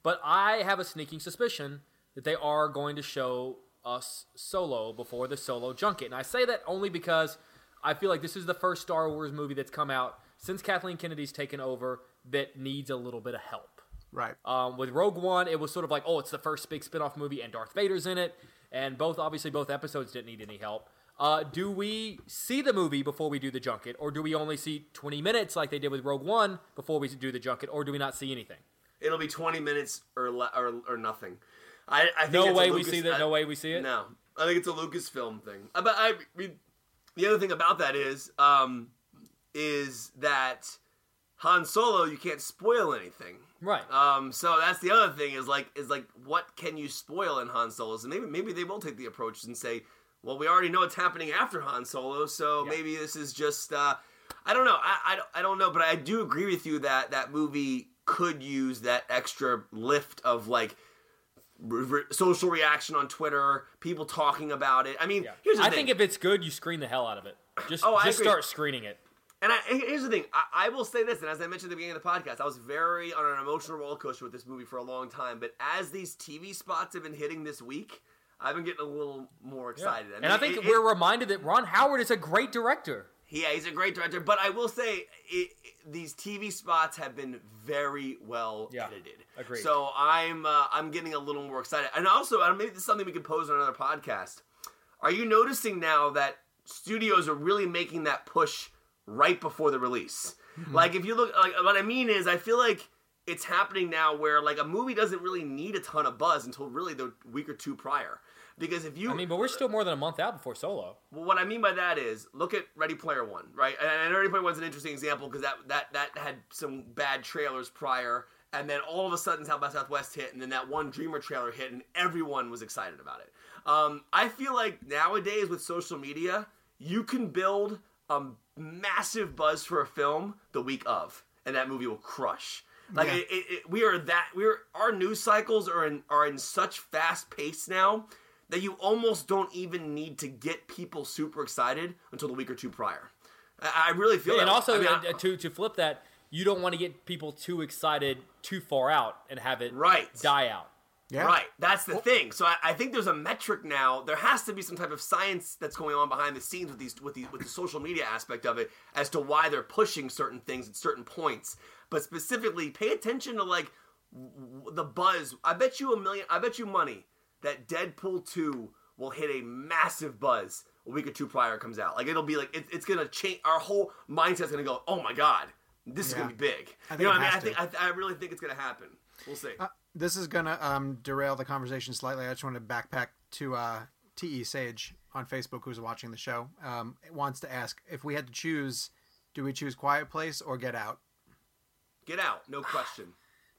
but I have a sneaking suspicion that they are going to show us Solo before the Solo junket, and I say that only because I feel like this is the first Star Wars movie that's come out since Kathleen Kennedy's taken over that needs a little bit of help. Right. Um, with Rogue One, it was sort of like, oh, it's the first big spin-off movie, and Darth Vader's in it, and both obviously both episodes didn't need any help. Uh, do we see the movie before we do the junket, or do we only see 20 minutes like they did with Rogue One before we do the junket, or do we not see anything? It'll be 20 minutes or le- or, or nothing. I, I think No it's a way we Lucas- see that. I- No way we see it. No, I think it's a Lucasfilm thing. Uh, But I mean, the other thing about that is, um, is that Han Solo, you can't spoil anything. Right. Um, so that's the other thing is like is like what can you spoil in Han Solo? So maybe maybe they will take the approach and say, well, we already know what's happening after Han Solo, so Yeah. maybe this is just uh, I don't know. I, I I don't know, but I do agree with you that that movie could use that extra lift of like re- social reaction on Twitter, people talking about it. I mean, Yeah. here's the I thing. think if it's good, you screen the hell out of it. Just, [LAUGHS] Oh, just start screening it. And I, here's the thing, I, I will say this, and as I mentioned at the beginning of the podcast, I was very on an emotional roller coaster with this movie for a long time. But as these TV spots have been hitting this week, I've been getting a little more excited. and I mean, think it- we're reminded that Ron Howard is a great director. Yeah, he's a great director, but I will say it, it, these TV spots have been very well Yeah, edited. agreed. So I'm uh, I'm getting a little more excited, and also uh, maybe this is something we could pose on another podcast. Are you noticing now that studios are really making that push right before the release? Mm-hmm. Like if you look, like what I mean is, I feel like it's happening now where like a movie doesn't really need a ton of buzz until really the week or two prior. Because if you, I mean, but we're still more than a month out before Solo. well, what I mean by that is, look at Ready Player One, right? And, and Ready Player One's an interesting example because that that that had some bad trailers prior, and then all of a sudden South by Southwest hit, and then that one Dreamer trailer hit, and everyone was excited about it. Um, I feel like nowadays with social media, you can build a massive buzz for a film the week of, and that movie will crush. Like Yeah. it, it, it, we are that we're our news cycles are in are in such fast pace now that you almost don't even need to get people super excited until the week or two prior. I, I really feel that. and way. also I mean, uh, I- to to flip that, you don't want to get people too excited too far out and have it Right. die out. Yeah. Right, that's the thing. So I, I think there's a metric now. There has to be some type of science that's going on behind the scenes with these, with these, with the social media aspect of it, as to why they're pushing certain things at certain points. But specifically, pay attention to like w- the buzz. I bet you a million. I bet you money that Deadpool two will hit a massive buzz a week or two prior comes out. Like it'll be like it, it's gonna change. Our whole mindset's gonna go. Oh my god, this is Yeah. gonna be big. I think you know what I mean? I think. I, I really think it's gonna happen. We'll see. Uh, this is gonna um, derail the conversation slightly. I just want to backpack to uh, Te Sage on Facebook, who's watching the show. Um, wants to ask if we had to choose, do we choose Quiet Place or Get Out? Get out, no question.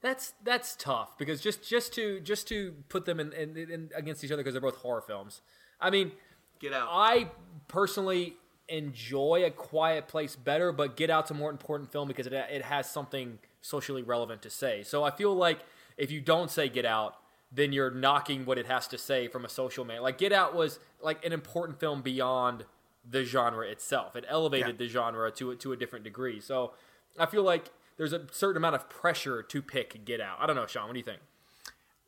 That's that's tough because just just to just to put them in, in, in against each other because they're both horror films. I mean, Get out. I personally enjoy A Quiet Place better, but Get Out's a more important film because it it has something socially relevant to say. So I feel like if you don't say Get Out, then you're knocking what it has to say from a social man. Like Get Out was like an important film beyond the genre itself. It elevated Yeah. the genre to to a different degree. So I feel like there's a certain amount of pressure to pick Get Out. I don't know, Sean. What do you think?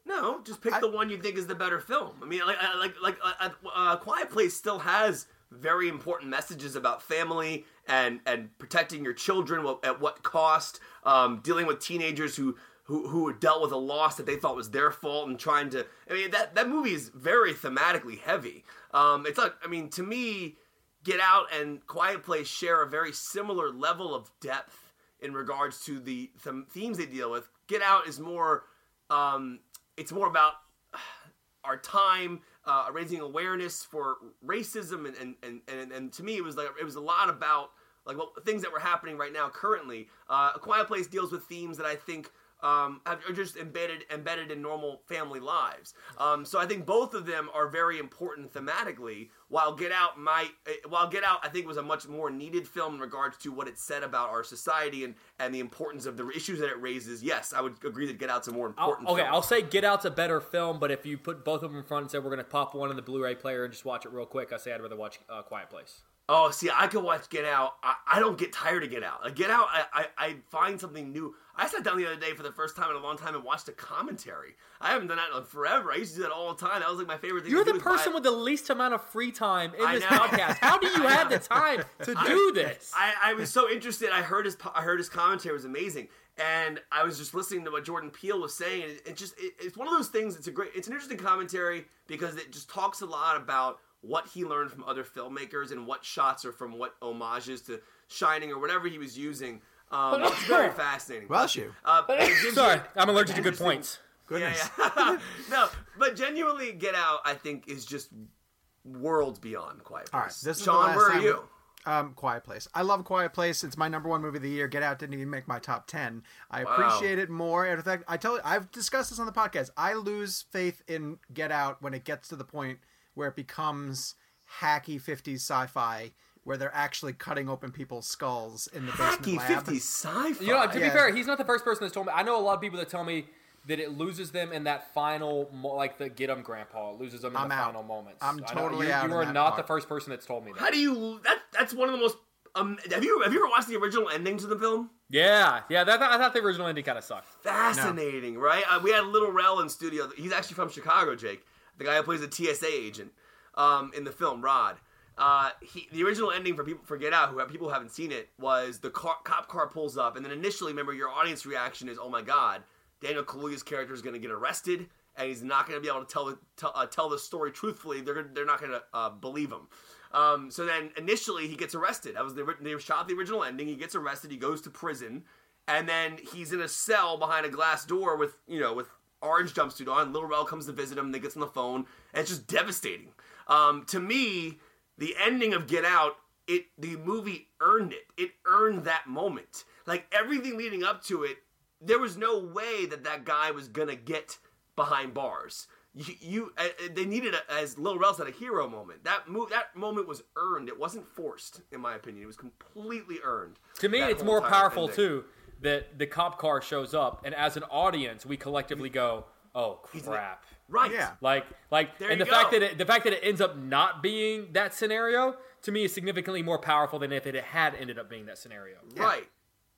No, just pick the one you think is the better film. I mean, like, like, like, uh, uh, Quiet Place still has very important messages about family and and protecting your children at what cost. Um, dealing with teenagers who. Who, who dealt with a loss that they thought was their fault and trying to I mean that that movie is very thematically heavy. Um, it's like I mean to me, Get Out and Quiet Place share a very similar level of depth in regards to the them- themes they deal with. Get Out is more um, it's more about our time, uh, raising awareness for racism, and and, and, and and to me, it was like it was a lot about like what things that were happening right now currently. Uh, a Quiet Place deals with themes that I think. Um, are just embedded embedded in normal family lives. Um, so I think both of them are very important thematically. While Get Out might, eh, while Get Out, I think was a much more needed film in regards to what it said about our society and and the importance of the issues that it raises. Yes, I would agree that Get Out's a more I'll- important. okay, film. I'll say Get Out's a better film, but if you put both of them in front and said we're going to pop one in the Blu-ray player and just watch it real quick, I say I'd rather watch uh, Quiet Place. Oh, see, I could watch Get Out. I, I don't get tired of Get Out. Like, Get Out, I, I, I find something new. I sat down the other day for the first time in a long time and watched a commentary. I haven't done that in forever. I used to do that all the time. That was like my favorite thing. You're the person with the least amount of free time in I this know. podcast. How do you [LAUGHS] have the time to do this? I, I was so interested. I heard his I heard his commentary was amazing, and I was just listening to what Jordan Peele was saying. And it, it just it, it's one of those things. It's a great. It's an interesting commentary because it just talks a lot about what he learned from other filmmakers and what shots are from what homages to Shining or whatever he was using. Um, it's very [LAUGHS] fascinating. Bless you. Uh, [LAUGHS] it gives you- Sorry, I'm allergic to good points. Goodness. Yeah, yeah. [LAUGHS] no, but genuinely, Get Out, I think, is just worlds beyond Quiet Place. All right, this is the Sean, last where time- are you? Um, Quiet Place. I love Quiet Place. It's my number one movie of the year. Get Out didn't even make my top ten. I Wow. appreciate it more. In fact, I tell you, I've discussed this on the podcast. I lose faith in Get Out when it gets to the point where it becomes hacky '50s sci-fi, where they're actually cutting open people's skulls in the basement Hacky lab. 50s sci-fi. You know, to be Yeah. fair, he's not the first person that's told me. I know a lot of people that tell me that it loses them in that final, like the get get 'em grandpa it loses them in I'm the out. final moments. I'm I know. totally you, out You on are that not part. the first person that's told me that. How do you? That that's one of the most. Um, have you have you ever watched the original ending to the film? yeah, yeah. That, I thought the original ending kind of sucked. Fascinating, right? Uh, we had Lil Rel in studio. He's actually from Chicago, Jake, the guy who plays the TSA agent um, in the film, Rod. uh, he, the original ending for people for Get Out, who have, people who haven't seen it, was the car, cop car pulls up, and then initially, remember, your audience reaction is, "Oh my god, Daniel Kaluuya's character is going to get arrested, and he's not going to be able to tell the tell, uh, tell the story truthfully. They're they're not going to uh, believe him." Um, so then, initially, he gets arrested. That was the they shot the original ending. He gets arrested. He goes to prison, and then he's in a cell behind a glass door with you know with orange jumpsuit on. Lil Rel comes to visit him. They gets on the phone, and it's just devastating. Um, to me, the ending of Get Out, it the movie earned it. It earned that moment. Like everything leading up to it, there was no way that that guy was gonna get behind bars. You, you uh, they needed a, as Lil Rel said a hero moment. That move, that moment was earned. It wasn't forced, in my opinion. It was completely earned. To me, it's more powerful ending. too that the cop car shows up, and as an audience, we collectively go, "Oh crap!" Right. Yeah. Like, like, There and you the fact that it, the fact that it ends up not being that scenario to me is significantly more powerful than if it had ended up being that scenario. Right.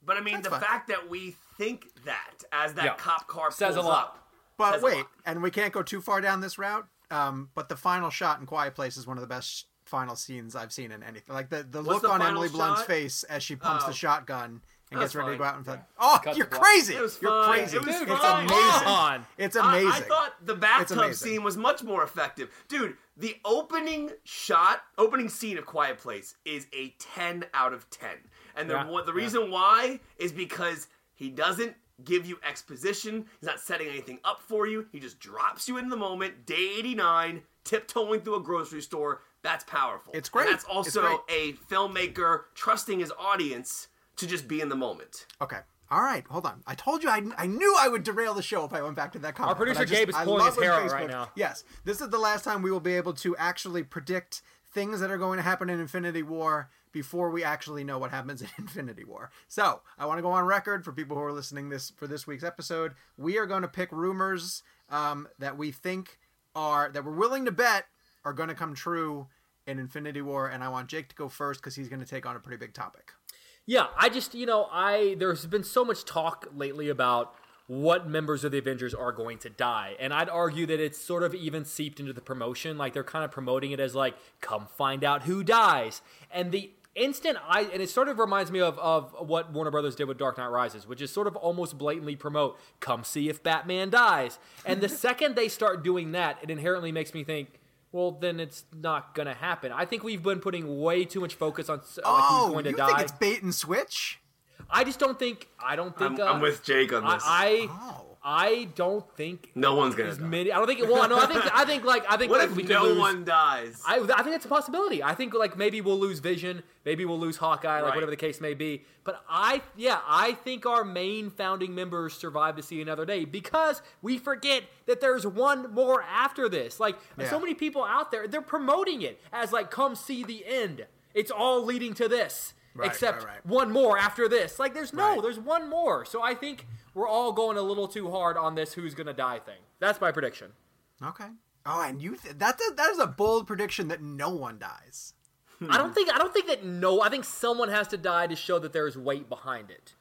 But I mean, That's the fine. fact that we think that as that Yeah. cop car Says a lot. up, But wait, lot. and we can't go too far down this route. Um, but the final shot in Quiet Place is one of the best final scenes I've seen in anything. Like the, the What's look the on final Emily Blunt's shot? face as she pumps Oh. the shotgun and gets ready to go out and fight. Oh, Cut you're the block. crazy! It was You're fine. crazy. It was it's fine. amazing. Come on. It's amazing. I, thought the bathtub amazing. scene was much more effective. Dude, the opening shot, opening scene of Quiet Place is a 10 out of 10. And the, Yeah, what, the yeah. reason why is because he doesn't give you exposition. He's not setting anything up for you. He just drops you in the moment, day 89, tiptoeing through a grocery store. That's powerful. It's great. And that's It's also a filmmaker trusting his audience to just be in the moment. Okay. All right, hold on. I told you I, I knew I would derail the show if I went back to that comment. but producer I just- Gabe is pulling love his when hair out right now. Yes, this is the last time we will be able to actually predict things that are going to happen in Infinity War before we actually know what happens in [LAUGHS] Infinity War. So I want to go on record for people who are listening this for this week's episode. We are going to pick rumors um, that we think are that we're willing to bet are going to come true in Infinity War, and I want Jake to go first because he's going to take on a pretty big topic. Yeah, I just you know I there's been so much talk lately about what members of the Avengers are going to die, and I'd argue that it's sort of even seeped into the promotion. Like they're kind of promoting it as like, come find out who dies, and the instant I and it sort of reminds me of of what Warner Brothers did with Dark Knight Rises, which is sort of almost blatantly promote, come see if Batman dies, and the [LAUGHS] second they start doing that, it inherently makes me think. Well, then it's not gonna happen. I think we've been putting way too much focus on, like oh, who's going to you die. think it's bait and switch? I just don't think. I don't think. I'm, uh, I'm with Jake on this. I, Oh. I, I don't think. no one's gonna. die. many. I don't think. It well, no. I think. I think like. I think [LAUGHS] What like if we no lose, one dies? I, I think it's a possibility. I think like maybe we'll lose Vision, maybe we'll lose Hawkeye, like Right. whatever the case may be. But I, yeah, I think our main founding members survive to see another day because we forget that there's one more after this. Like Yeah. so many people out there, they're promoting it as like, come see the end. It's all leading to this. Right, except right, right. one more after this. Like there's no, Right. there's one more. So I think we're all going a little too hard on this who's gonna die thing. That's my prediction. Okay. Oh, and you th- that's a, that is a bold prediction that no one dies. I don't think I don't think that no. I think someone has to die to show that there is weight behind it.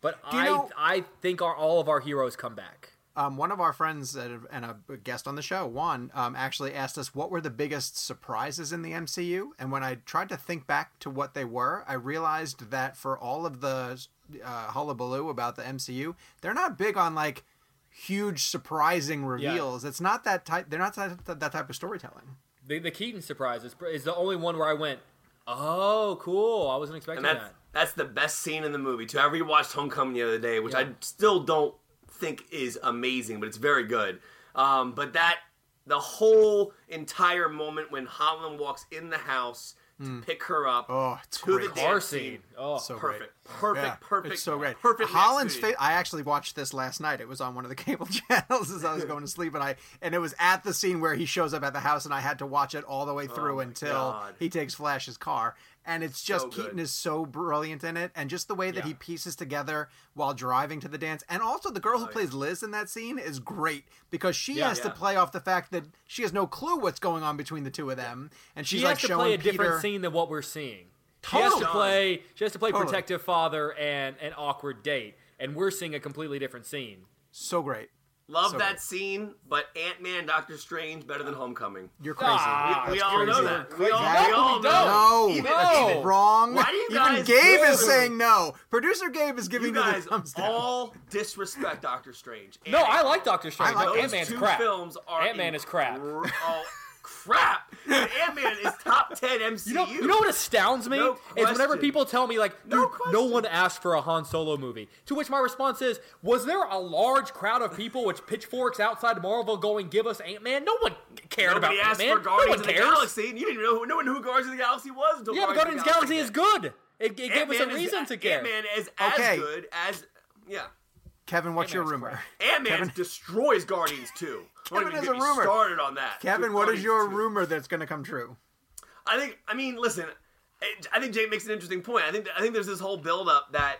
But I know- I think our all of our heroes come back. Um, one of our friends and a, guest on the show, Juan, um, actually asked us what were the biggest surprises in the MCU. And when I tried to think back to what they were, I realized that for all of the uh, hullabaloo about the MCU, they're not big on like huge surprising reveals. It's not that type. They're not that, that type of storytelling. The the Keaton surprise is, is the only one where I went, oh cool. I wasn't expecting and that's that. that's the best scene in the movie too. I rewatched Homecoming the other day, which I still don't think is amazing, but it's very good. Um, but that the whole entire moment when Holland walks in the house to pick her up, Oh, it's to great. the Car dance scene. Oh, So great. perfect, perfect, Yeah, perfect, It's so great. perfect. Holland's face. I actually watched this last night. It was on one of the [LAUGHS] cable channels as I was going to sleep, and I and it was at the scene where he shows up at the house, and I had to watch it all the way through Oh until God. he takes Flash's car. And it's just So. Keaton is so brilliant in it, and just the way that he pieces together while driving to the dance, and also the girl who Oh, yeah. plays Liz in that scene is great because she Yeah. has to play off the fact that she has no clue what's going on between the two of them, and she's she like has to showing play a Peter. different scene than what we're seeing. She has to play. She has to play Totally. protective father and an awkward date, and we're seeing a completely different scene. So great. Love So that good. scene, but Ant Man, Doctor Strange, better than Homecoming. You're crazy. Ah, we that's all know that. We all, No, we all we know. No, Even, No. even- wrong. Why do you Even guys Gabe is saying no. Producer Gabe is giving you you the thumbs down. all disrespect Doctor Strange. No, I like Doctor Strange. I like Ant Man's two crap. films are Ant-Man is crap. Oh, [LAUGHS] crap! Ant Man is top ten MCU. You know, you know what astounds me No is whenever people tell me like, No dude, no, question. one asked for a Han Solo movie. To which my response is, was there a large crowd of people with pitchforks outside Marvel going, "Give us Ant Man"? No one cared Nobody about Ant-Man. for Guardians no of one the cares. Galaxy, you didn't know who, no one knew who Guardians of the Galaxy was until Yeah, but Guardians of the Galaxy is good. It, it gave us a Ant-Man is- reason to care. Ant-Man is as Okay. good as yeah. Kevin, what's your Ant-Man's rumor? crap. Ant Man destroys Guardians too. [LAUGHS] Kevin has a rumor. Started on that. Kevin, what is Guardians your 2. rumor that's going to come true? I think. I mean, listen. I think Jake makes an interesting point. I think. I think there's this whole buildup that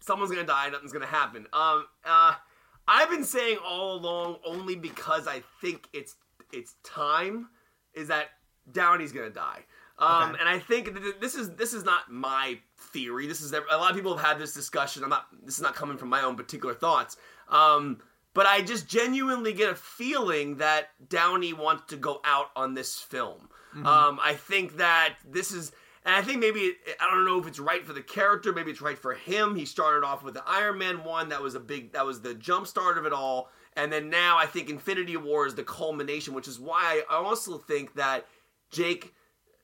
someone's gonna die, nothing's gonna happen. Um. Uh. I've been saying all along, only because I think it's it's time, is that Downey's gonna die. Um, Okay. and I think th- this is this is not my theory. This is a lot of people have had this discussion. I'm not. This is not coming from my own particular thoughts. Um, but I just genuinely get a feeling that Downey wants to go out on this film. Um, I think that this is, and I think maybe I don't know if it's right for the character. Maybe it's right for him. He started off with the Iron Man one. That was a big. That was the jump start of it all. And then now I think Infinity War is the culmination, which is why I also think that Jake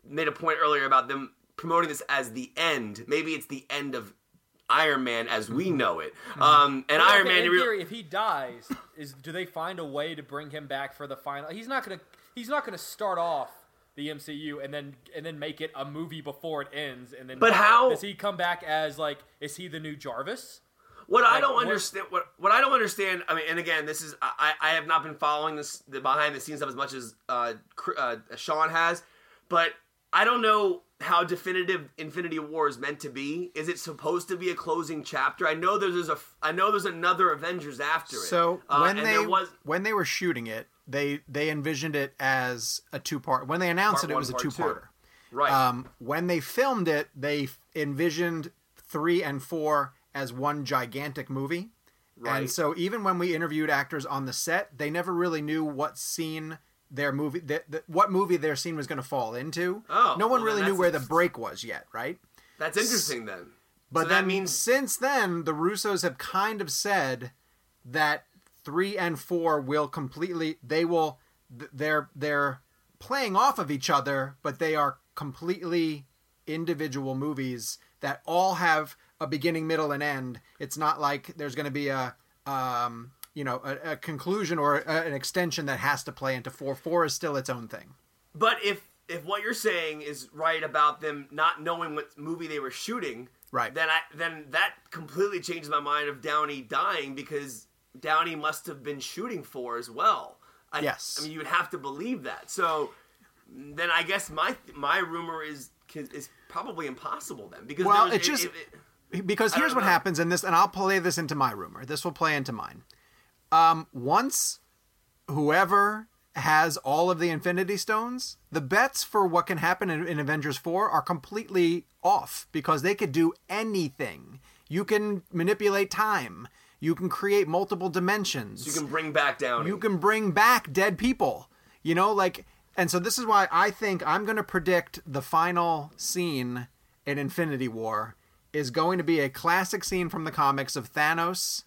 made a point earlier about them promoting this as the end. Maybe it's the end of Iron Man as we know it. Um, and Well, Iron Man, in theory, if he dies, is do they find a way to bring him back for the final? He's not gonna. He's not gonna start off the MCU and then and then make it a movie before it ends, and then. But how- does he come back as like? Is he the new Jarvis? What I don't what- understand, what what I don't understand, I mean, and again, this is I, I have not been following this the behind the scenes stuff as much as uh, uh, Sean has, but I don't know how definitive Infinity War is meant to be. Is it supposed to be a closing chapter? I know there's a I know there's another Avengers after it. So Uh, when they was when they were shooting it, they they envisioned it as a two part. When they announced it, it was a two two. parter. right, Um, when they filmed it, they envisioned three and four as one gigantic movie. Right. And so even when we interviewed actors on the set, they never really knew what scene their movie, th- th- what movie their scene was going to fall into. Oh, no one well, really knew where the break was yet, right? that's interesting then. But So then that means since then, the Russos have kind of said that three and four will completely they will th- they're they're playing off of each other, but they are completely individual movies that all have a beginning, middle, and end. It's not like there's going to be a um, you know a, a conclusion or a, an extension that has to play into four. Four is still its own thing. But if if what you're saying is right about them not knowing what movie they were shooting, Right. Then I then that completely changes my mind of Downey dying because Downey must have been shooting for as well. I, Yes. I mean you would have to believe that. So then I guess my my rumor is is probably impossible then because Well, was- it's just- it- it- because here's what know. happens in this, and I'll play this into my rumor. This will play into mine. Um, once whoever has all of the Infinity Stones, the bets for what can happen in, in Avengers Four are completely off because they could do anything. You can manipulate time. You can create multiple dimensions. you can bring back down. You can bring back dead people. You know, like, and so this is why I think I'm going to predict the final scene in Infinity War is going to be a classic scene from the comics of Thanos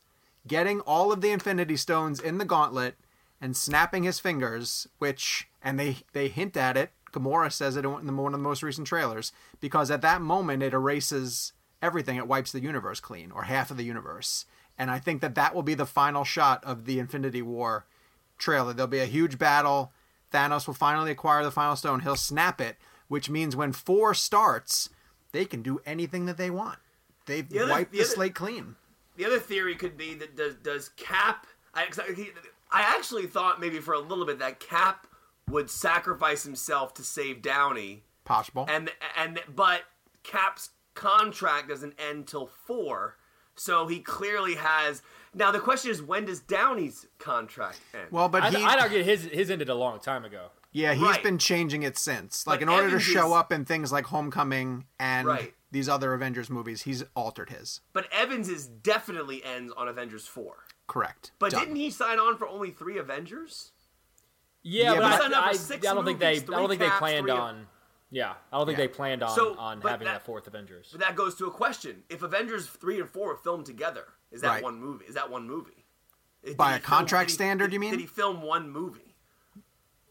getting all of the Infinity Stones in the gauntlet and snapping his fingers, which, and they, they hint at it. Gamora says it in the- one of the most recent trailers because at that moment it erases everything. It wipes the universe clean or half of the universe. And I think that that will be the final shot of the Infinity War trailer. There'll be a huge battle. Thanos will finally acquire the final stone. He'll snap it, which means when four starts, they can do anything that they want. They've The other- wiped the the, other- slate clean. The other theory could be that does does Cap? I I actually thought maybe for a little bit that Cap would sacrifice himself to save Downey, Possible. and and but Cap's contract doesn't end till four, so he clearly has. Now the question is, when does Downey's contract end? well, but I, he, I'd argue his his ended a long time ago. yeah, he's Right. been changing it since. Like But in order to show is- up in things like Homecoming and Right. These other Avengers movies, he's altered his. But Evans is definitely ends on Avengers four. Correct. But Done. didn't he sign on for only three Avengers? Yeah, Yeah, but, but I, signed up for I, six I don't think they. I don't three think they planned on. Yeah, I don't think Yeah. they planned on So, on having that- that, fourth Avengers. But that goes to a question: If Avengers three and four are filmed together, is that Right. one movie? Is that one movie? Did By a contract did he- standard, did- you mean? Did he film one movie?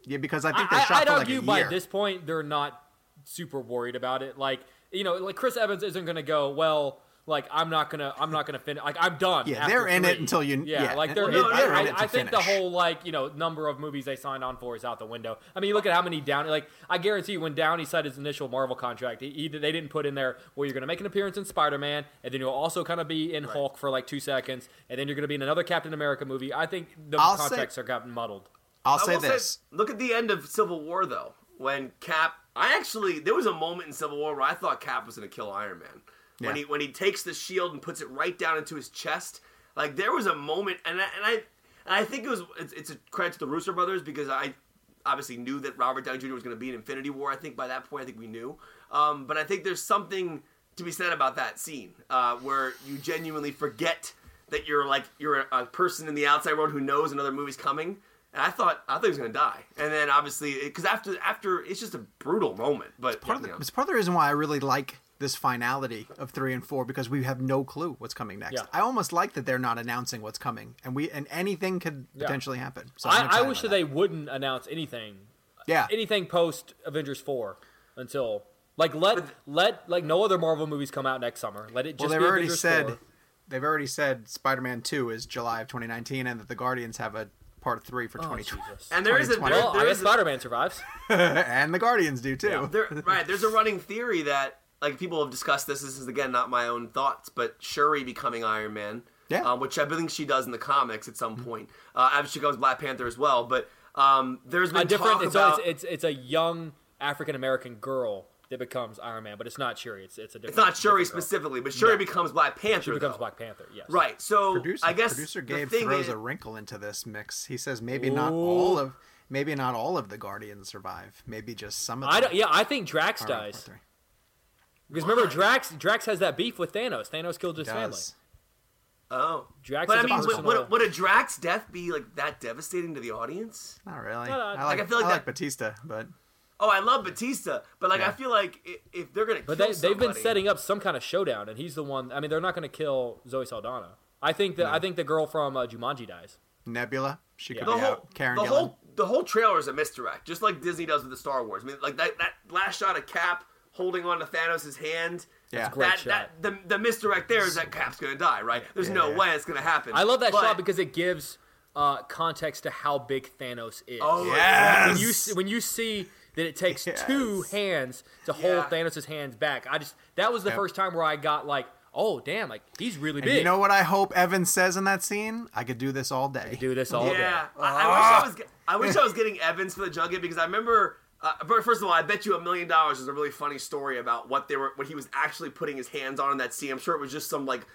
Yeah, because I think they I, shot I'd for like argue a by this point they're not super worried about it. Like you know, like Chris Evans isn't going to go well. Like I'm not gonna, I'm not gonna finish. Like I'm done. Yeah, they're in it until you- Yeah, yeah. like they're. Well, no, in, they're I, in it to I think the whole like you know number of movies they signed on for is out the window. I mean, you look at how many Downey. Like I guarantee you, when Downey signed his initial Marvel contract, he, he- they didn't put in there well you're gonna make an appearance in Spider Man, and then you'll also kind of be in Hulk for like two seconds, and then you're gonna be in another Captain America movie. I think the I'll say- contracts are gotten muddled. I'll say will this. look at the end of Civil War though, when Cap. I actually there was a moment in Civil War where I thought Cap was going to kill Iron Man when Yeah. he when he takes the shield and puts it right down into his chest. Like there was a moment, and I, and I and I think it was it's, it's a credit to the Russo brothers because I obviously knew that Robert Downey Jr. was going to be in Infinity War. I think by that point, I think we knew. Um, but I think there's something to be said about that scene uh, where you genuinely forget that you're like you're a, a person in the outside world who knows another movie's coming. And I thought I thought he was going to die, and then obviously because after after it's just a brutal moment. But part of the, it's part of the reason why I really like this finality of three and four because we have no clue what's coming next. Yeah. I almost like that they're not announcing what's coming, and we and anything could Yeah. potentially happen. So I'm I, I wish by that they wouldn't announce anything yeah anything post Avengers four until like let let like no other Marvel movies come out next summer. Let it just Well, they've be already Avengers said 4. they've already said Spider-Man Two is July of 2019, and that the Guardians have a part three for Oh, 2020, Jesus. and there is a well, there I guess Spider Man survives. [LAUGHS] and the Guardians do too. Yeah. there, right. There's a running theory that like people have discussed this. This is again not my own thoughts, but Shuri becoming Iron Man, Yeah. um, which I believe she does in the comics at some point. Uh, after she becomes Black Panther as well, but um, there's been A different. talk It's, about it's it's it's a young African American girl that becomes Iron Man, but it's not Shuri. It's it's a different. it's not Shuri specifically, but Shuri No. becomes Black Panther. She becomes though. Black Panther. Yes. Right. So producer, I guess producer the Gabe thing throws is, a wrinkle into this mix. He says maybe not all of maybe not all of the Guardians survive. Maybe just some of them. I don't. Yeah, I think Drax All right, dies three. because remember Drax. Drax has that beef with Thanos. Thanos killed his family. Oh, Drax but is I a mean, would, personal- would, would a Drax death be like that devastating to the audience? Not really. No, no, I like, like, I feel like I like that- Bautista, but Oh, I love Bautista, but like Yeah. I feel like i- if they're gonna, But kill they, they've been setting up some kind of showdown, and he's the one. I mean, they're not going to kill Zoe Saldana. I think that I think the girl from uh, Jumanji dies. Nebula, she could Yeah. be the whole, out. Karen the Gillan. whole, the whole trailer is a misdirect, just like Disney does with the Star Wars. I mean, like that, that last shot of Cap holding on to Thanos' hand. Yeah. great that, shot. that the, the misdirect there is that Cap's gonna die, right? There's Yeah, no yeah. way it's gonna happen. I love that But- shot because it gives uh, context to how big Thanos is. Oh, Yes! when you see- when you see that it takes [LAUGHS] Yes. two hands to hold Yeah. Thanos' hands back, I just that was the Yep. first time where I got like, oh damn, like he's really And big. you know what I hope Evan says in that scene? I could do this all day. do this all day. Yeah, I, I wish I was. I wish I was getting Evans for the junket because I remember. Uh, but first of all, I bet you a million dollars is a really funny story about what they were, what he was actually putting his hands on in that scene. I'm sure it was just some like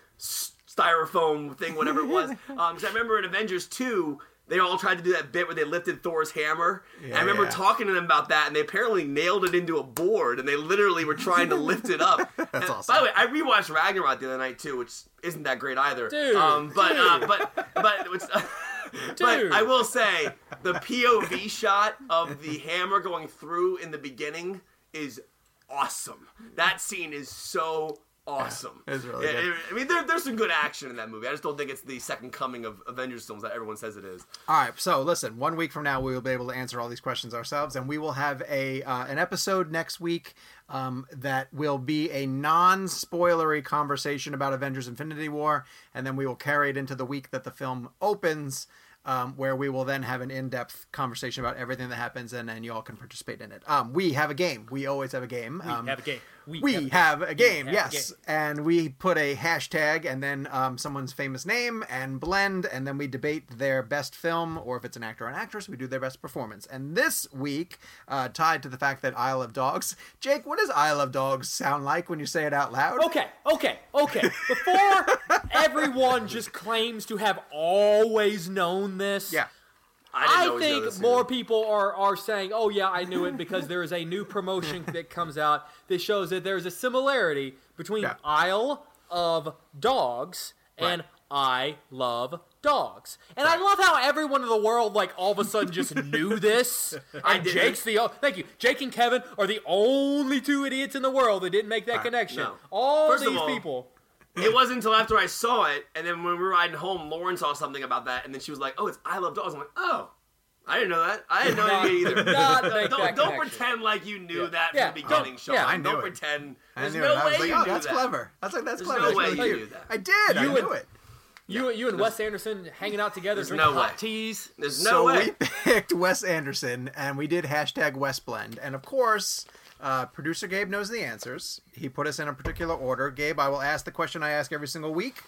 styrofoam thing, whatever it was. [LAUGHS] Um, because I remember in Avengers two, they all tried to do that bit where they lifted Thor's hammer. Yeah, I remember yeah. talking to them about that, and they apparently nailed it into a board, and they literally were trying to lift it up. [LAUGHS] That's And awesome. By the way, I rewatched Ragnarok the other night too, which isn't that great either. Dude, um, but dude. Uh, but but [LAUGHS] which, [LAUGHS] but. I will say the POV shot of the hammer going through in the beginning is awesome. That scene is so awesome. Yeah, it's really Yeah, good. I mean, there, there's some good action in that movie. I just don't think it's the second coming of Avengers films that everyone says it is. All right, so listen, one week from now we will be able to answer all these questions ourselves, and we will have a uh, an episode next week um, that will be a non-spoilery conversation about Avengers: Infinity War, and then we will carry it into the week that the film opens. Um, where we will then have an in-depth conversation about everything that happens, and then you all can participate in it. Um, we have a game. We always have a game. We Um, have a game. We, we have have a game, have a yes. game. And we put a hashtag and then um, someone's famous name and blend, and then we debate their best film, or if it's an actor or an actress, we do their best performance. And this week, uh, tied to the fact that Isle of Dogs, Jake, what does Isle of Dogs sound like when you say it out loud? Okay, okay, okay. Before [LAUGHS] everyone just claims to have always known this, Yeah. I I think more either. people are, are saying, "Oh yeah, I knew it," because there is a new promotion [LAUGHS] that comes out that shows that there is a similarity between Yeah. Isle of Dogs and Right. I Love Dogs. And I love how everyone in the world, like, all of a sudden just [LAUGHS] knew this. I And didn't. Jake's the o- thank you. Jake and Kevin are the only two idiots in the world that didn't make that connection. no. All First of these all, people. It wasn't until after I saw it, and then when we were riding home, Lauren saw something about that, and then she was like, "Oh, it's I Love Dogs." I'm like, "Oh, I didn't know that. I didn't know Not- that either." [LAUGHS] not don't make that don't pretend like you knew Yeah. that Yeah. from the beginning, Don't- Sean. yeah, I knew don't it. pretend. I There's knew no it. I way was like, you oh, knew that's that. clever. That's like that's There's clever. no That's way really you cute. knew that. I did. I You knew and- it. You, you and Wes Anderson hanging out together, There's drinking no way. hot teas. There's no so way. we [LAUGHS] picked Wes Anderson, and we did hashtag WesBlend, and of course, uh, producer Gabe knows the answers. He put us in a particular order. Gabe, I will ask the question I ask every single week.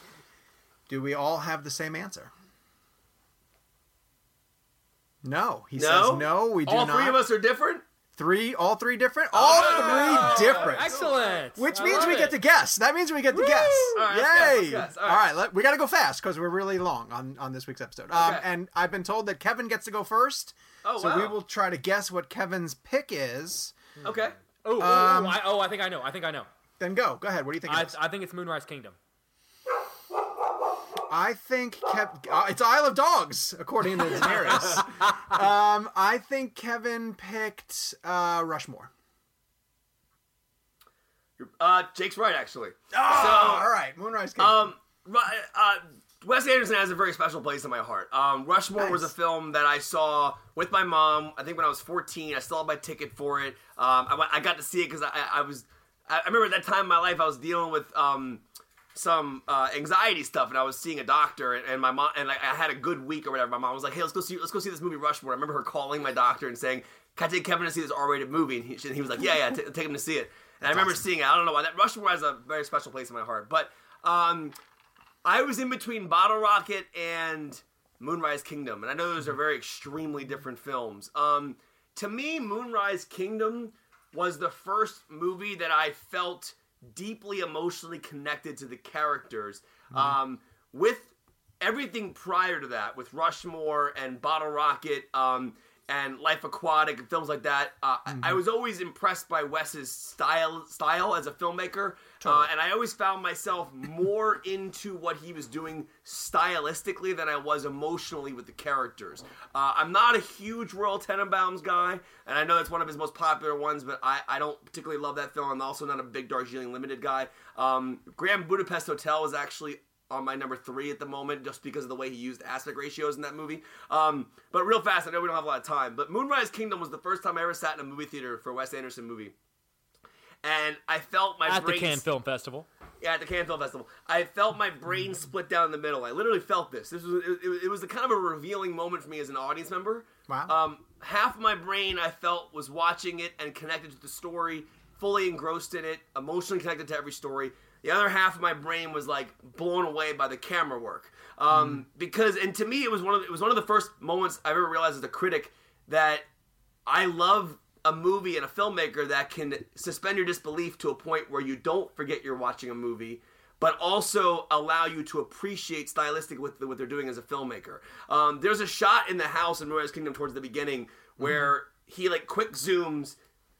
Do we all have the same answer? No, he No? says no. We do All not. three of us are different. Three, all three different. All Oh, three different. Excellent. Which I means we it. get to guess. That means we get to guess. All right, let's guess, Yay! let's guess. All All right. right, let, we got to go fast because we're really long on, on this week's episode. Um, Okay. and I've been told that Kevin gets to go first. Oh, so we will try to guess what Kevin's pick is. Okay. Oh, oh, Um, oh, I, oh, I think I know. I think I know. Then go. Go ahead. What do you think? I. I think it's Moonrise Kingdom. I think Kev- uh, it's Isle of Dogs, according to Daenerys. [LAUGHS] um, I think Kevin picked uh, Rushmore. Uh, Jake's right, actually. Oh, all right, Moonrise Kingdom. Um, uh, Wes Anderson has a very special place in my heart. Um, Rushmore was a film that I saw with my mom. I think when I was 14, I still had my ticket for it. Um, I, I got to see it because I, I was. I remember at that time in my life I was dealing with um, some uh, anxiety stuff, and I was seeing a doctor, and, and my mom and like, I had a good week or whatever. My mom was like, "Hey, let's go see let's go see this movie Rushmore." I remember her calling my doctor and saying, "Can I take Kevin to see this R-rated movie?" And he, and he was like, "Yeah, yeah, t- take him to see it." And I remember awesome. seeing it. I don't know why that Rushmore has a very special place in my heart, but um, I was in between Bottle Rocket and Moonrise Kingdom, and I know those are very extremely different films. Um, to me, Moonrise Kingdom was the first movie that I felt deeply emotionally connected to the characters. Um, with everything prior to that, with Rushmore and Bottle Rocket um, and Life Aquatic and films like that, uh, I- I was always impressed by Wes's style style as a filmmaker, uh, and I always found myself more [LAUGHS] into what he was doing stylistically than I was emotionally with the characters. Uh, I'm not a huge Royal Tenenbaums guy, and I know that's one of his most popular ones, but I, I don't particularly love that film. I'm also not a big Darjeeling Limited guy. Um, Grand Budapest Hotel is actually on my number three at the moment, just because of the way he used aspect ratios in that movie. Um, but real fast, I know we don't have a lot of time, but Moonrise Kingdom was the first time I ever sat in a movie theater for a Wes Anderson movie. And I felt my At the brain Cannes Film Festival. yeah, at the Cannes Film Festival. I felt my brain split down the middle. I literally felt this. This was it, it, it was a kind of a revealing moment for me as an audience member. Wow. Um, half my brain I felt was watching it and connected to the story, fully engrossed in it, emotionally connected to every story. The other half of my brain was like blown away by the camera work. Um, Because and to me it was one of the, it was one of the first moments I ever realized as a critic that I love a movie and a filmmaker that can suspend your disbelief to a point where you don't forget you're watching a movie, but also allow you to appreciate stylistic with what they're doing as a filmmaker. Um, there's a shot in the house in Moonrise Kingdom towards the beginning where he like quick zooms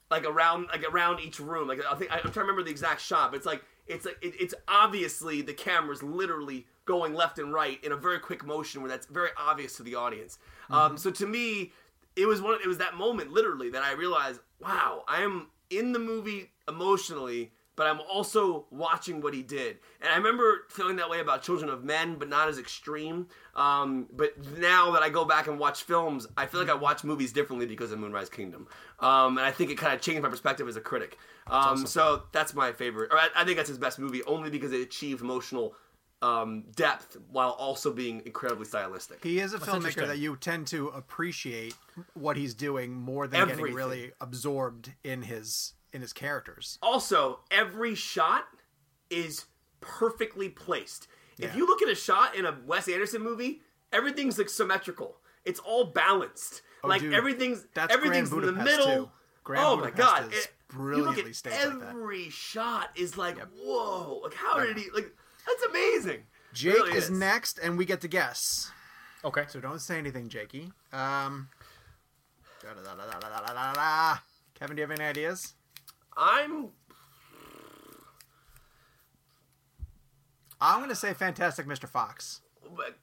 like around like around each room. Like I think I'm trying to remember the exact shot, but it's like it's like it, it's obviously the camera's literally going left and right in a very quick motion where that's very obvious to the audience. Um, so to me, it was one. It was that moment literally that I realized, wow, I am in the movie emotionally. But I'm also watching what he did, and I remember feeling that way about Children of Men, but not as extreme. Um, but now that I go back and watch films, I feel like I watch movies differently because of Moonrise Kingdom, um, and I think it kind of changed my perspective as a critic. Um, so that's my favorite, or I, I think that's his best movie, only because it achieved emotional um, depth while also being incredibly stylistic. He is a filmmaker that you tend to appreciate what he's doing more than Everything. getting really absorbed in his in his characters. also every shot is perfectly placed if Yeah. you look at a shot in a wes anderson movie everything's like symmetrical it's all balanced like Oh, dude, everything's that's everything's Grand in the middle too. Grand oh my god is it- you look brilliantly at staged like every shot is like whoa like how did he like that's amazing Jake Really is next, and we get to guess. Okay. So don't say anything, Jakey. Um. Kevin, do you have any ideas? I'm I'm going to say Fantastic Mr. Fox.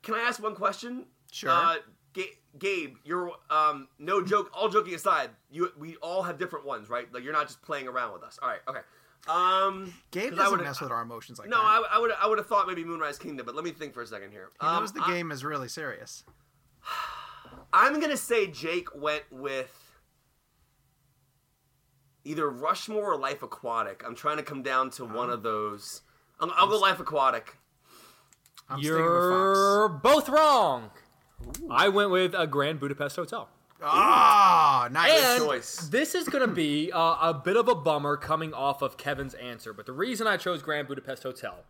Can I ask one question? Sure. Uh, Ga- Gabe, you're um, no joke. All joking aside, you we all have different ones, right? Like you're not just playing around with us. All right, okay. Um, Gabe doesn't mess with our emotions like No, that. I, I would I would have thought maybe Moonrise Kingdom, but let me think for a second here. he Um, knows the I- game is really serious. [SIGHS] I'm gonna say Jake went with either Rushmore or Life Aquatic. I'm trying to come down to one of those. I'll, I'll go Life Aquatic. I'm You're Fox. both wrong. I went with a Grand Budapest Hotel. Ah, nice. And choice. this is going to be uh, a bit of a bummer coming off of Kevin's answer, but the reason I chose Grand Budapest Hotel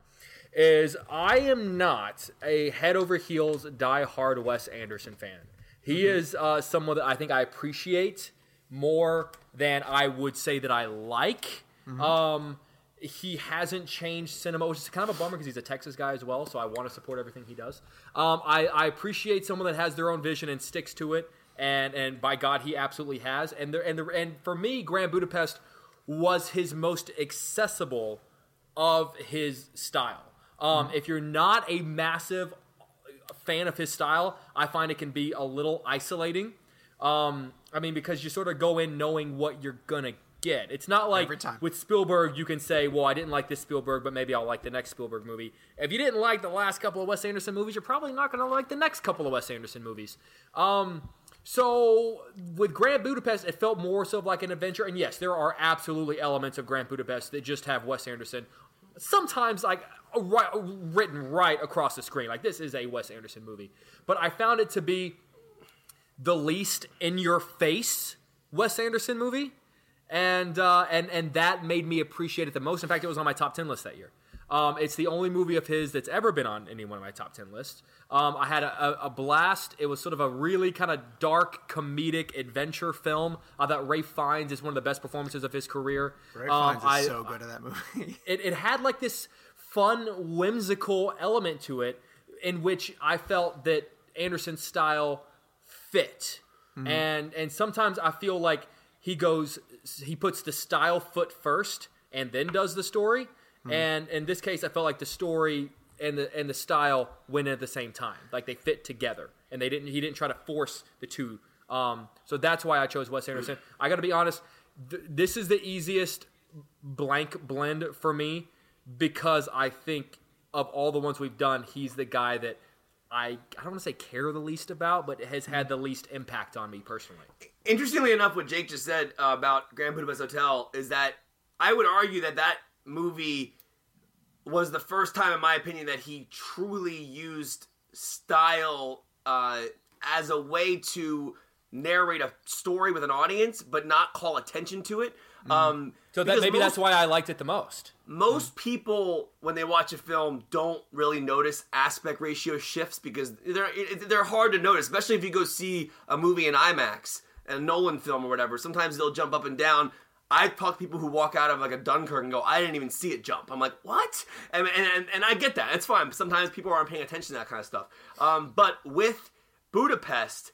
is I am not a head over heels die-hard Wes Anderson fan. He is uh, someone that I think I appreciate more than I would say that I like. Um, he hasn't changed cinema, which is kind of a bummer because he's a Texas guy as well. So I want to support everything he does. Um, I, I appreciate someone that has their own vision and sticks to it, and and by God, he absolutely has. And there and the and for me, Grand Budapest was his most accessible of his style. Um, If you're not a massive fan of his style, I find it can be a little isolating. Um, I mean, because you sort of go in knowing what you're gonna get. It's not like with Spielberg, you can say, "Well, I didn't like this Spielberg, but maybe I'll like the next Spielberg movie." If you didn't like the last couple of Wes Anderson movies, you're probably not gonna like the next couple of Wes Anderson movies. Um, so with Grand Budapest, it felt more so like an adventure. And yes, there are absolutely elements of Grand Budapest that just have Wes Anderson. Sometimes like right, written right across the screen, like this is a Wes Anderson movie. But I found it to be the least in your face Wes Anderson movie, and uh, and and that made me appreciate it the most. In fact, it was on my top ten list that year. Um, it's the only movie of his that's ever been on any one of my top ten lists. Um, I had a, a, a blast. It was sort of a really kind of dark comedic adventure film. I thought Ralph Fiennes is one of the best performances of his career. Ralph Um, Fiennes is I- so good at that movie. [LAUGHS] it, it had like this fun, whimsical element to it, in which I felt that Anderson's style fit. And and sometimes I feel like he goes, he puts the style foot first and then does the story. And in this case, I felt like the story and the and the style went at the same time, like they fit together, and they didn't. He didn't try to force the two. Um, so that's why I chose Wes Anderson. [CLEARS THROAT] I got to be honest. Th- this is the easiest blank blend for me because I think of all the ones we've done, he's the guy that I I don't want to say care the least about, but it has had the least impact on me personally. Interestingly enough, what Jake just said uh, about Grand Budapest Hotel is that I would argue that that movie was the first time, in my opinion, that he truly used style uh, as a way to narrate a story with an audience, but not call attention to it. Um, So that maybe most- that's why I liked it the most. most people when they watch a film don't really notice aspect ratio shifts because they're they're hard to notice especially if you go see a movie in IMAX a Nolan film or whatever sometimes they'll jump up and down I've talked to people who walk out of like a Dunkirk and go, I didn't even see it jump. I'm like, what? And and, and, and I get that. It's fine. Sometimes people aren't paying attention to that kind of stuff. Um, but with Budapest,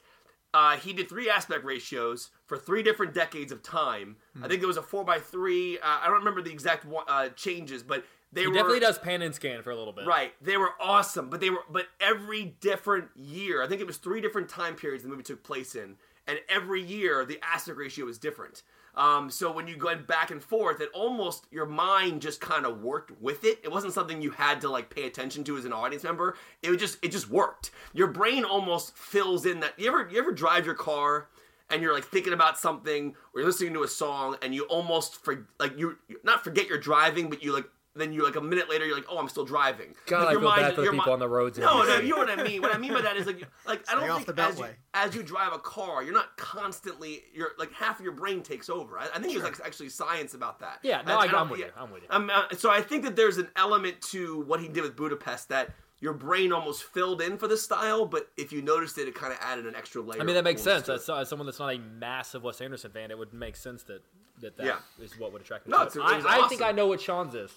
uh, he did three aspect ratios for three different decades of time. I think there was a four by three. Uh, I don't remember the exact one, uh, changes, but they He were definitely does pan and scan for a little bit. Right. They were awesome, but they were but every different year, I think it was three different time periods the movie took place in, and every year the aspect ratio was different. Um, so when you went back and forth, it almost your mind just kind of worked with it. It wasn't something you had to like pay attention to as an audience member. It just it just worked. Your brain almost fills in that. You ever you ever drive your car and you're like thinking about something or you're listening to a song and you almost for like you not forget you're driving, but you like then you like a minute later you're like, oh, I'm still driving. God, Like, I your feel bad mind- for the people mi- on the roads in No, no, you know what I mean. What I mean by that is like, like I don't off think the as you, as you drive a car, you're not constantly. You're like half of your brain takes over. I, I think there's like actually science about that. Yeah, no, I- I- I don't- I'm with you, I'm with you. Um, uh, so I think that there's an element to what he did with Budapest that your brain almost filled in for the style, but if you noticed it, it kind of added an extra layer. I mean, that makes sense. to it. As, as someone that's not a massive Wes Anderson fan, it would make sense that that, that Yeah. is what would attract me. No, to it's- it. it I, was I think. I know what Sean's is.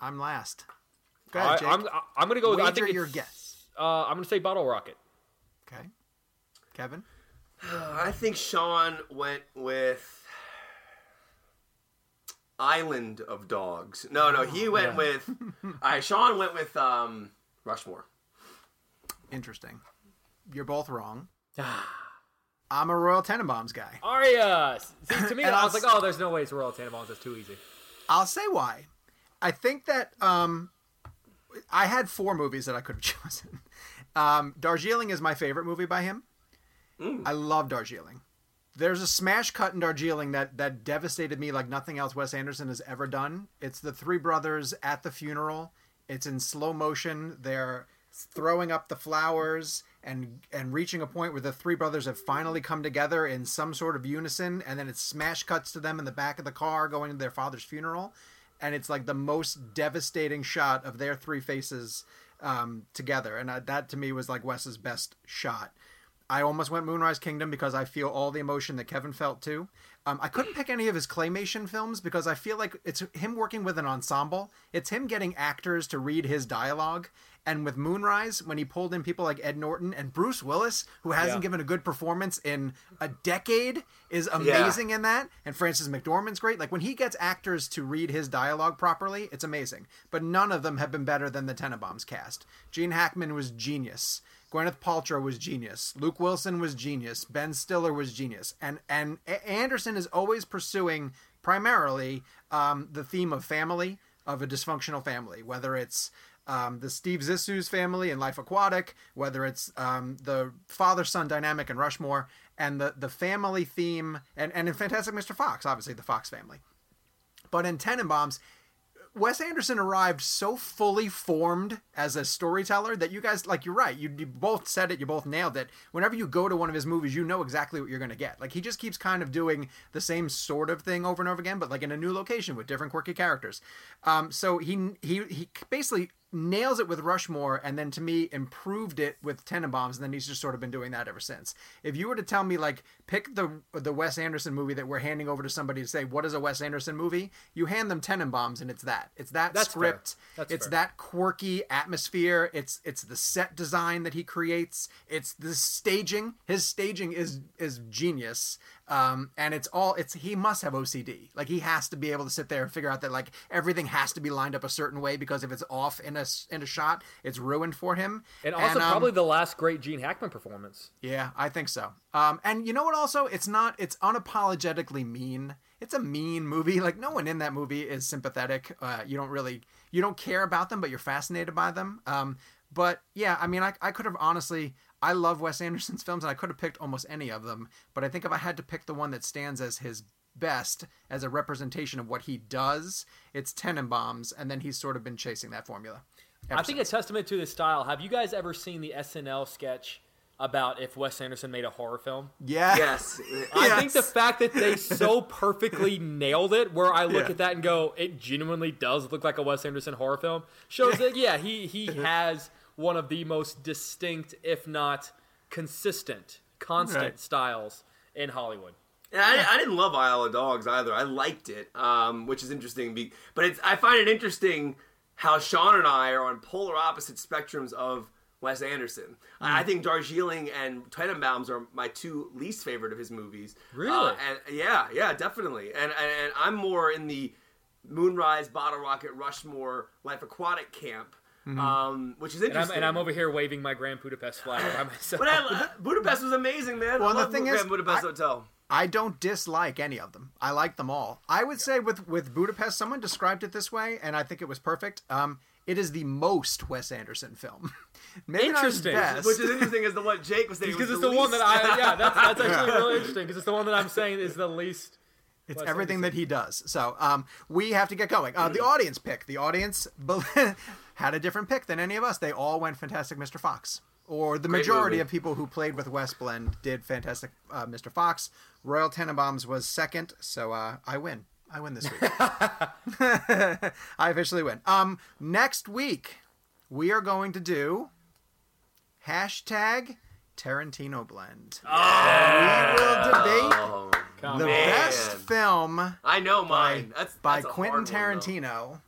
I'm last. Go I, ahead, Jake. I'm I'm gonna go with. I think your guess. Uh, I'm gonna say Bottle Rocket. Okay. Kevin? [SIGHS] I think Sean went with Island of Dogs. No, no, he went Yeah. with. [LAUGHS] All right, Sean went with um, Rushmore. Interesting. You're both wrong. [SIGHS] I'm a Royal Tenenbaums guy. Aria. See, to me, I was like, oh, there's no way it's Royal Tenenbaums. That's too easy. I'll say why. I think that um, I had four movies that I could have [LAUGHS] chosen. Um, Darjeeling is my favorite movie by him. I love Darjeeling. There's a smash cut in Darjeeling that that devastated me like nothing else Wes Anderson has ever done. It's the three brothers at the funeral. It's in slow motion. They're throwing up the flowers and and reaching a point where the three brothers have finally come together in some sort of unison and then it smash cuts to them in the back of the car going to their father's funeral and it's like the most devastating shot of their three faces um, together. And uh, that to me was like Wes's best shot I almost went Moonrise Kingdom because I feel all the emotion that Kevin felt too. Um, I couldn't pick any of his claymation films because I feel like it's him working with an ensemble. It's him getting actors to read his dialogue. And with Moonrise, when he pulled in people like Ed Norton and Bruce Willis, who hasn't Yeah. given a good performance in a decade, is amazing in that. And Frances McDormand's great. Like when he gets actors to read his dialogue properly, it's amazing. But none of them have been better than the Tenenbaums cast. Gene Hackman was genius. Gwyneth Paltrow was genius. Luke Wilson was genius. Ben Stiller was genius. And and Anderson is always pursuing primarily um, the theme of family, of a dysfunctional family, whether it's um, the Steve Zissou's family in Life Aquatic, whether it's um, the father-son dynamic in Rushmore, and the the family theme, and and in Fantastic Mr. Fox, obviously the Fox family. But in Tenenbaums, Wes Anderson arrived so fully formed as a storyteller that you guys, like, you're right. You, you both said it. You both nailed it. Whenever you go to one of his movies, you know exactly what you're going to get. Like, he just keeps kind of doing the same sort of thing over and over again, but like in a new location with different quirky characters. Um, so he he he basically nails it with Rushmore, and then to me improved it with Tenenbaums, and then he's just sort of been doing that ever since. If you were to tell me like pick the the Wes Anderson movie that we're handing over to somebody to say what is a Wes Anderson movie, you hand them Tenenbaums, and it's that. It's that That's script. It's fair. that quirky atmosphere. It's it's the set design that he creates. It's the staging. His staging is is genius. Um, and it's all it's he must have OCD. Like he has to be able to sit there and figure out that like everything has to be lined up a certain way because if it's off in a s- in a shot, it's ruined for him. And also, um, probably the last great Gene Hackman performance. yeah, I think so. Um, and you know what? Also, it's not. It's unapologetically mean. It's a mean movie. [LAUGHS] Like no one in that movie is sympathetic. Uh, you don't really, you don't care about them, but you're fascinated by them. Um, but yeah, I mean, I, I could have honestly. I love Wes Anderson's films, and I could have picked almost any of them. But I think if I had to pick the one that stands as his best as a representation of what he does, it's Tenenbaums, and then he's sort of been chasing that formula. I think a testament to his style. Have you guys ever seen the SNL sketch about if Wes Anderson made a horror film? yeah, Yes. [LAUGHS] I think the fact that they so perfectly nailed it, where I look Yeah. at that and go, it genuinely does look like a Wes Anderson horror film, shows that yeah, he he [LAUGHS] has one of the most distinct, if not consistent, constant Right. styles in Hollywood. And I, I didn't love Isle of Dogs either. I liked it, um, which is interesting. But it's, I find it interesting how Sean and I are on polar opposite spectrums of Wes Anderson. I I think Darjeeling and Tenenbaums are my two least favorite of his movies. Really? Uh, and yeah, yeah, definitely. And, and and I'm more in the Moonrise, Bottle Rocket, Rushmore, Life Aquatic camp, um, which is And I'm, interesting. and I'm over here waving my Grand Budapest flag by [LAUGHS] myself. But I, Budapest was amazing, man. Well, I the love thing Grand is, Budapest I- Hotel. I don't dislike any of them. I like them all. I would say with with Budapest, someone described it this way, and I think it was perfect. Um, it is the most Wes Anderson film. [LAUGHS] Maybe not Interesting. best. Which is interesting as to what Jake was saying. because it's the one that I yeah that's, that's [LAUGHS] actually really interesting because it's the one that I'm saying is the least. It's Wes everything that he does. So um, we have to get going. Uh, the audience pick. The audience [LAUGHS] had a different pick than any of us. They all went Fantastic Mr. Fox. Or the Great majority movie. of people who played with WesBlend did Fantastic uh, Mr. Fox. Royal Tenenbaums was second, so uh, I win. I win this week. [LAUGHS] [LAUGHS] I officially win. Um, next week we are going to do hashtag Tarantino Blend. Oh, We will debate Oh, the man. best film I know by, mine. That's by that's a Quentin hard one. Tarantino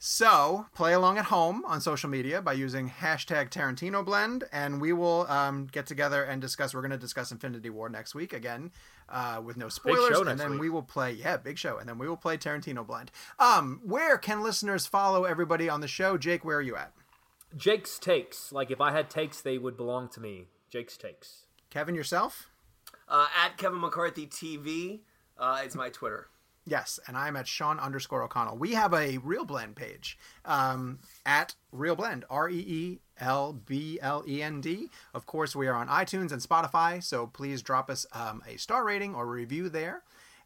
So play along at home on social media by using hashtag Tarantino Blend, and we will um, get together and discuss. We're going to discuss Infinity War next week again, uh, with no spoilers, show and then week. we will play. Yeah, big show, and then we will play Tarantino Blend. Um, where can listeners follow everybody on the show? Jake, where are you at? Jake's takes. Like if I had takes, they would belong to me. Jake's takes. Kevin, yourself? Uh, at Kevin McCarthy TV, uh, it's my Twitter. Yes, and I'm at Sean underscore O'Connell. We have a Reel Blend page um, at Reel Blend, R E E L B L E N D. Of course, we are on iTunes and Spotify, so please drop us um, a star rating or review there.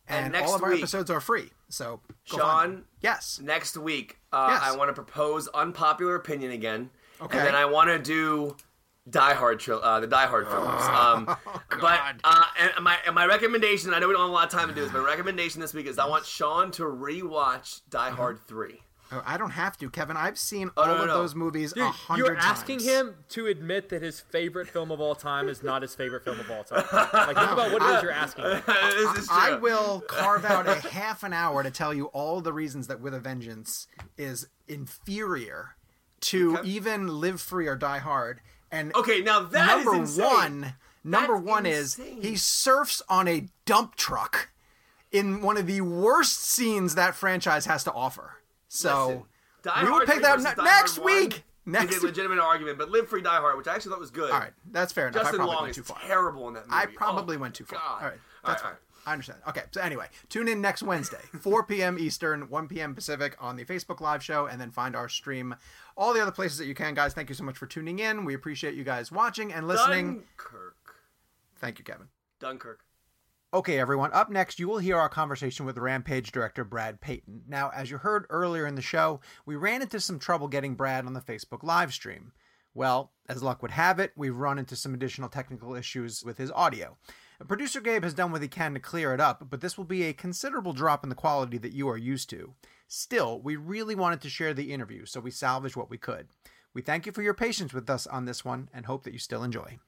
And, And next all of our week- episodes are free. So, Sean? Yes. Next week, uh, Yes. I want to propose unpopular opinion again. Okay. And then I want to do Die Hard, tril- uh, the Die Hard films. [LAUGHS] Um, but uh, and my and my recommendation, I know we don't have a lot of time to do this, but my recommendation this week is I want Sean to rewatch Die Hard Three. Oh, I don't have to, Kevin. I've seen Oh, all no, no, of no. those movies a Dude, hundred you're asking times. him to admit that his favorite film of all time is not his favorite film of all time. Like think [LAUGHS] about what it is you're asking. him. [LAUGHS] this. I will carve out a half an hour to tell you all the reasons that With a Vengeance is inferior to Okay. even Live Free or Die Hard. And Okay, now that is number insane. one, number That's one is he surfs on a dump truck in one of the worst scenes that franchise has to offer. So Listen, we will pick that ne- next 1 week. Next is a legitimate argument, but Live Free Die Hard, which I actually thought was good. All right, that's fair enough. I Justin probably Long went too far. terrible in that movie. I probably Oh, went too far. God. All right, that's All fine. right, I understand. Okay, so anyway, tune in next Wednesday, 4 p.m. Eastern, 1 p.m. Pacific on the Facebook Live show, and then find our stream all the other places that you can, guys. Thank you so much for tuning in. We appreciate you guys watching and listening. Dunkirk. Thank you, Kevin. Dunkirk. Okay, everyone. Up next, you will hear our conversation with Rampage director Brad Peyton. Now, as you heard earlier in the show, we ran into some trouble getting Brad on the Facebook live stream. Well, as luck would have it, we've run into some additional technical issues with his audio. Producer Gabe has done what he can to clear it up, but this will be a considerable drop in the quality that you are used to. Still, we really wanted to share the interview, so we salvaged what we could. We thank you for your patience with us on this one and hope that you still enjoy.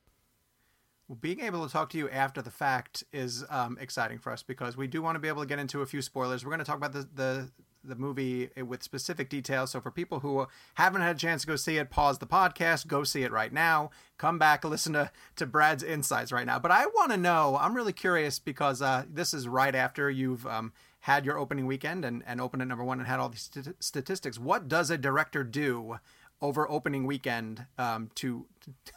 Well, being able to talk to you after the fact is um, exciting for us because we do want to be able to get into a few spoilers. We're going to talk about the, the the movie with specific details. So for people who haven't had a chance to go see it, pause the podcast, go see it right now. Come back, [LAUGHS] listen to to Brad's insights right now. But I want to know. I'm really curious because uh, this is right after you've um, had your opening weekend and and opened at number one and had all these st- statistics. What does a director do? over opening weekend um, to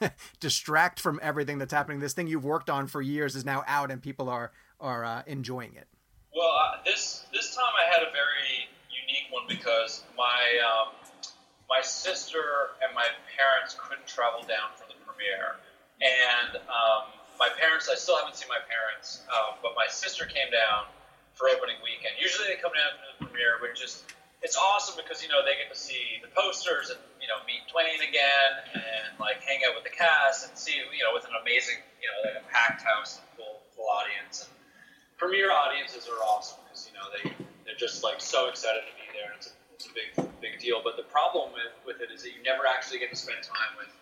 [LAUGHS] distract from everything that's happening. This thing you've worked on for years is now out, and people are are uh, enjoying it. Well, uh, this this time I had a very unique one because my um, my sister and my parents couldn't travel down for the premiere, and um, my parents I still haven't seen my parents, um, but my sister came down for opening weekend. Usually they come down for the premiere, which is it's awesome because you know they get to see the posters and you know meet Dwayne again and like hang out with the cast and see you know with an amazing you know like a packed house and full full audience. And premiere audiences are awesome because you know they they're just like so excited to be there. And it's a, it's a big big deal. But the problem with, with it is that you never actually get to spend time with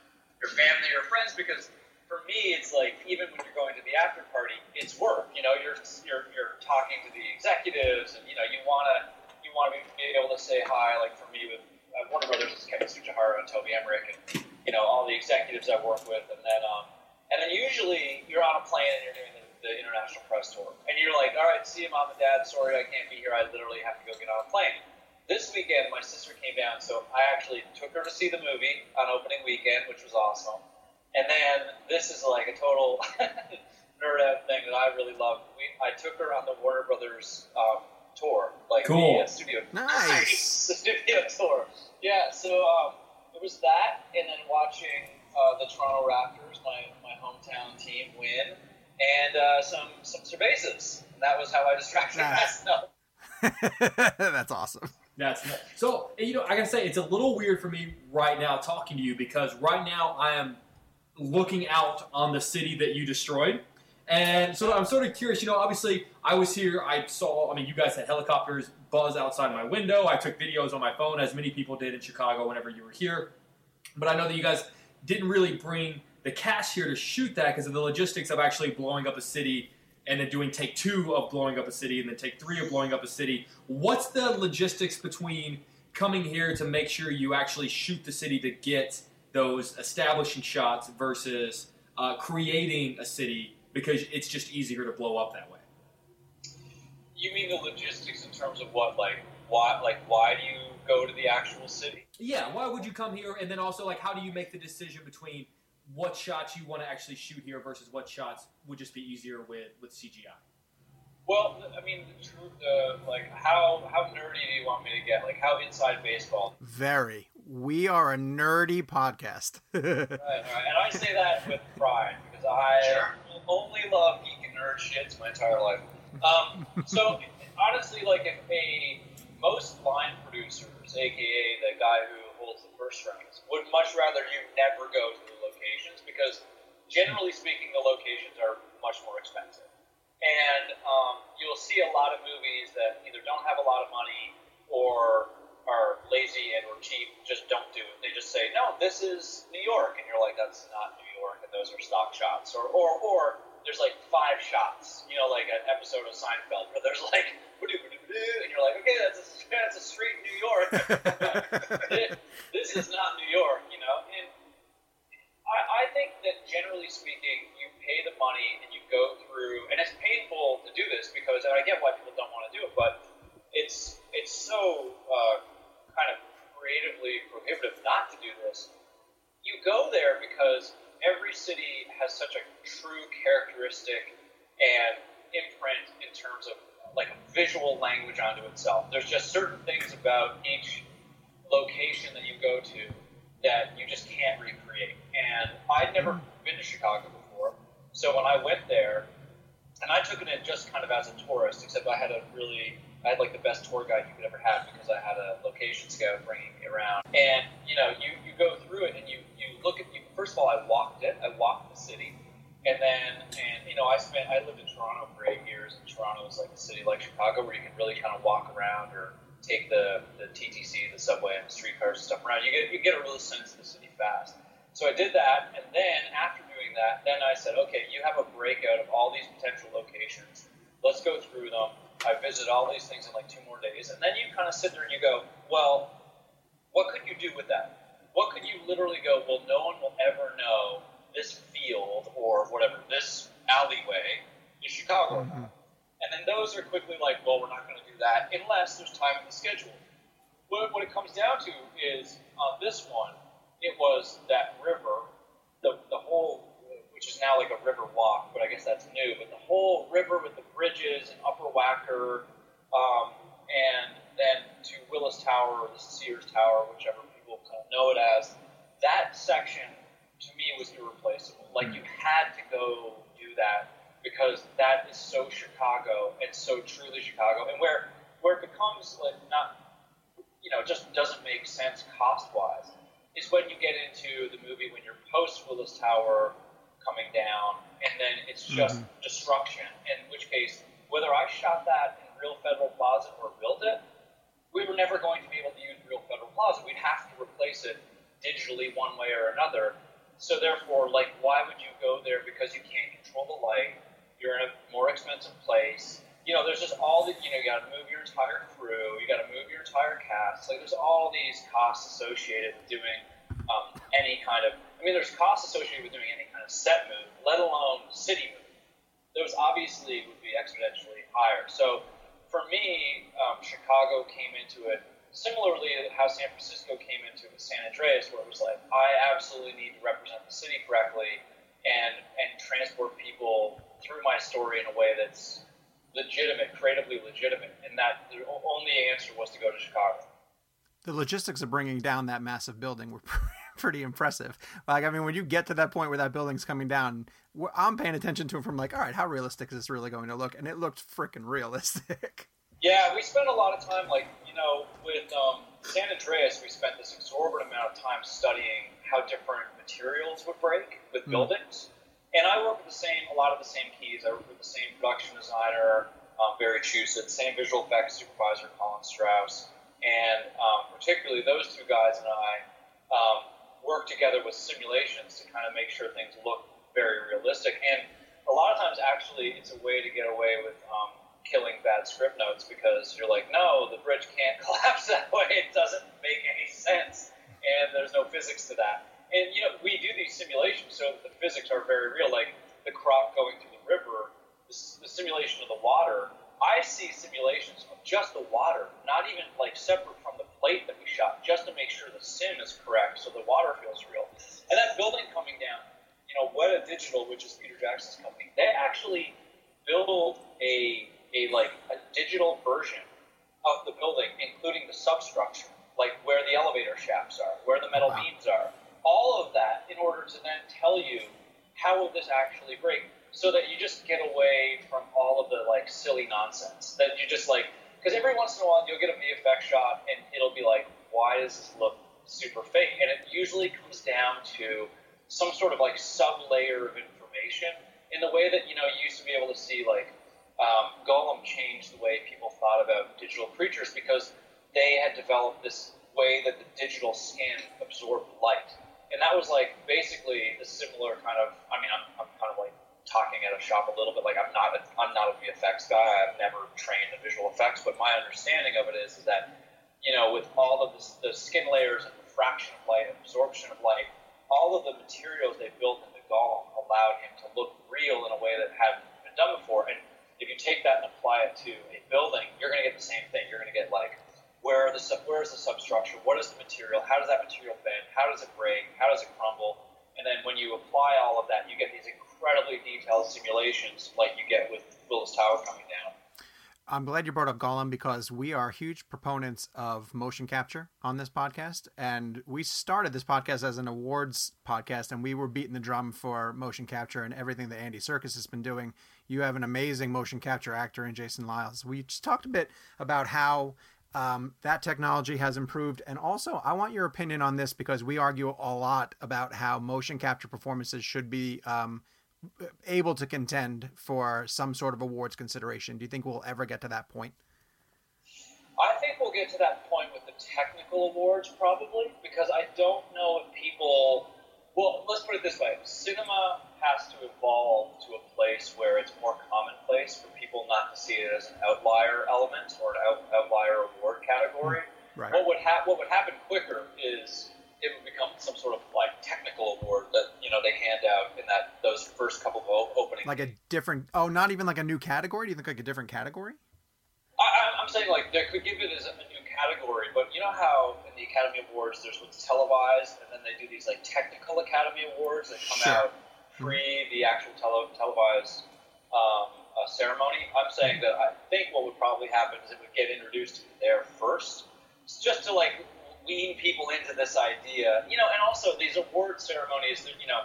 your family or friends because for me it's like even when you're going to the after party it's work you know you're you're, you're talking to the executives and you know you want to you want to be able to say hi like for me with uh, Warner Brothers is Kevin Tsujihara and Toby Emmerich and you know all the executives I work with and then um and then usually you're on a plane and you're doing the, the international press tour. And you're like, all right, see you, mom and dad. Sorry, I can't be here. I literally have to go get on a plane. This weekend, my sister came down, so I actually took her to see the movie on opening weekend, which was awesome. And then this is like a total [LAUGHS] nerd out thing that I really love. We, I took her on the Warner Brothers um, tour, like Cool. the uh, studio Nice. [LAUGHS] the studio tour. Yeah, so um, it was that, and then watching uh, the Toronto Raptors, my, my hometown team, win, and uh, some some cervezas. And that was how I distracted Nice. myself. [LAUGHS] That's awesome. That's so. You know, I gotta say, it's a little weird for me right now talking to you because right now I am looking out on the city that you destroyed, and so I'm sort of curious. You know, obviously I was here. I saw. I mean, you guys had helicopters buzz outside my window. I took videos on my phone, as many people did in Chicago whenever you were here. But I know that you guys didn't really bring the cast here to shoot that because of the logistics of actually blowing up a city and then doing take two of blowing up a city and then take three of blowing up a city. What's the logistics between coming here to make sure you actually shoot the city to get those establishing shots versus uh, creating a city because it's just easier to blow up that way. You mean the logistics in terms of what, like, why, like, why do you go to the actual city? Yeah, why would you come here? And then also, like, how do you make the decision between what shots you want to actually shoot here versus what shots would just be easier with with CGI? Well, I mean, the truth, uh, like, how how nerdy do you want me to get? Like, how inside baseball? Very. We are a nerdy podcast. [LAUGHS] right, right. And I say that with pride because I Sure. only love geek and nerd shits my entire life. Um, so honestly, like if a most line producers, aka the guy who holds the purse strings, would much rather you never go to the locations because generally speaking, the locations are much more expensive. And um, you'll see a lot of movies that either don't have a lot of money or are lazy and or cheap, just don't do it. They just say, no, this is New York. And you're like, that's not New York, and those are stock shots. Or, or, or there's like five shots, you know, like an episode of Seinfeld where there's like, [LAUGHS] and you're like, okay, that's a, that's a street in New York. [LAUGHS] this is not New York, you know? And I, I think that generally speaking, you pay the money and you go through, and it's painful to do this because I get why people don't want to do it, but it's it's so uh, kind of creatively prohibitive not to do this. You go there because every city has such a true characteristic and imprint in terms of like a visual language onto itself. There's just certain things about each location that you go to that you just can't recreate. And I'd never hmm. been to Chicago before, so when I went there, and I took it in just kind of as a tourist, except I had a really, I had like the best tour guide you could ever have because I had a location scout bringing me around. And you know, you you go through it and you you look at you. First of all, I walked it. I walked the city. And then, and you know, I spent, I lived in Toronto for eight years, and Toronto is like a city like Chicago where you can really kind of walk around or take the, the TTC, the subway, and the streetcars and stuff around. You get you get a real sense of the city fast. So I did that, and then after doing that, then I said, okay, you have a breakout of all these potential locations. Let's go through them. I visit all these things in like two more days, and then you kind of sit there and you go, well, what could you do with that? What could you literally go? Well, no one will ever know this field or whatever this alleyway in Chicago. not. And then those are quickly like, well, we're not going to do that unless there's time in the schedule. What, what it comes down to is on this one, it was that river, the, the whole, which is now like a river walk, but I guess that's new, but the whole river with the bridges and Upper Wacker, um, and then to Willis Tower or the Sears Tower, whichever people kind of know it as, that section to me was irreplaceable. Like you had to go do that because that is so Chicago and so truly Chicago, and where where it becomes like not, you know, just doesn't make sense cost wise, is when you get into the movie when you're post Willis Tower coming down, and then it's just destruction. In which case, whether I shot that in real Federal Plaza or built it, we were never going to be able to use real Federal Plaza. We'd have to replace it digitally one way or another. So therefore, like, why would you go there because you can't control the light? You're in a more expensive place. You know, there's just all the, you know, you got to move your entire crew. You got to move your entire cast. Like, there's all these costs associated with doing um, any kind of. I mean, there's costs associated with doing any kind of set move, let alone city move. Those obviously would be exponentially higher. So for me, um, Chicago came into it similarly to how San Francisco came into it San Andreas, where it was like, I absolutely need to represent the city correctly and and transport people through my story in a way that's legitimate, creatively legitimate, and that the only answer was to go to Chicago. the logistics of bringing down that massive building were [LAUGHS] [LAUGHS] pretty impressive. Like, I mean, when you get to that point where that building's coming down, I'm paying attention to it from like, all right, how realistic is this really going to look? And it looked freaking realistic. [LAUGHS] Yeah, we spent a lot of time, like, you know, with um, San Andreas, we spent this exorbitant amount of time studying how different materials would break with buildings. And I work with the same, a lot of the same keys. I work with the same production designer, um, Barry Chusid, same visual effects supervisor, Colin Strause. And um, particularly those two guys and I um, work together with simulations to kind of make sure things look very realistic. And a lot of times, actually, it's a way to get away with um, killing bad script notes because you're like, no, the bridge can't [LAUGHS] collapse that way. It doesn't make any sense, and there's no physics to that. And you know, we do these simulations so the physics are very real, like the crop going through the river, the, the simulation of the water. I see simulations of just the water, not even like separate from the plate that we shot, just to make sure the sim is correct, so the water feels real. And that building coming down, you know, Weta Digital, which is Peter Jackson's company, they actually build a a like a digital version of the building, including the substructure, like where the elevator shafts are, where the metal Wow. beams are, all of that, in order to then tell you how will this actually break, so that you just get away from all of the like silly nonsense that you just like. Because every once in a while you'll get a VFX shot and it'll be like, why does this look super fake? And it usually comes down to some sort of like sub layer of information in the way that you know you used to be able to see like um, Gollum changed the way people thought about digital creatures because they had developed this way that the digital skin absorbed light, and that was like basically a similar kind of. I mean, I'm, I'm kind of like a shop a little bit. Like I'm not a, I'm not a VFX guy. I've never trained in visual effects, but my understanding of it is, is that you know with all of the, the skin layers and refraction of light, absorption of light, all of the materials they built in the Gollum allowed him to look real in a way that hadn't been done before. And if you take that and apply it to a building, you're going to get the same thing. You're going to get like where the sub- where is the substructure? What is the material? How does that material bend? How does it break? How does it crumble? And then when you apply all of that, you get these incredibly detailed simulations like you get with Willis Tower coming down. I'm glad you brought up Gollum because we are huge proponents of motion capture on this podcast. And we started this podcast as an awards podcast, and we were beating the drum for motion capture and everything that Andy Serkis has been doing. You have an amazing motion capture actor in Jason Liles. We just talked a bit about how um, that technology has improved. And also, I want your opinion on this because we argue a lot about how motion capture performances should be. Um, able to contend for some sort of awards consideration. Do you think we'll ever get to that point? I think we'll get to that point with the technical awards probably because I don't know if people. Well, let's put it this way: cinema has to evolve to a place where it's more commonplace for people not to see it as an outlier element or an out, outlier award category. Right. What would ha- What would happen quicker is it would become some sort of like technical award that you know they hand out in that those first couple of o- opening. Like a different, oh, not even like a new category? Do you think like a different category? I, I'm- I'm saying like they could give it as a new category, but you know how in the Academy Awards there's what's televised, and then they do these like technical Academy Awards that come Sure. out pre the actual tele- televised um, uh, ceremony. I'm saying that I think what would probably happen is it would get introduced there first, just to like wean people into this idea, you know. And also these award ceremonies, you know,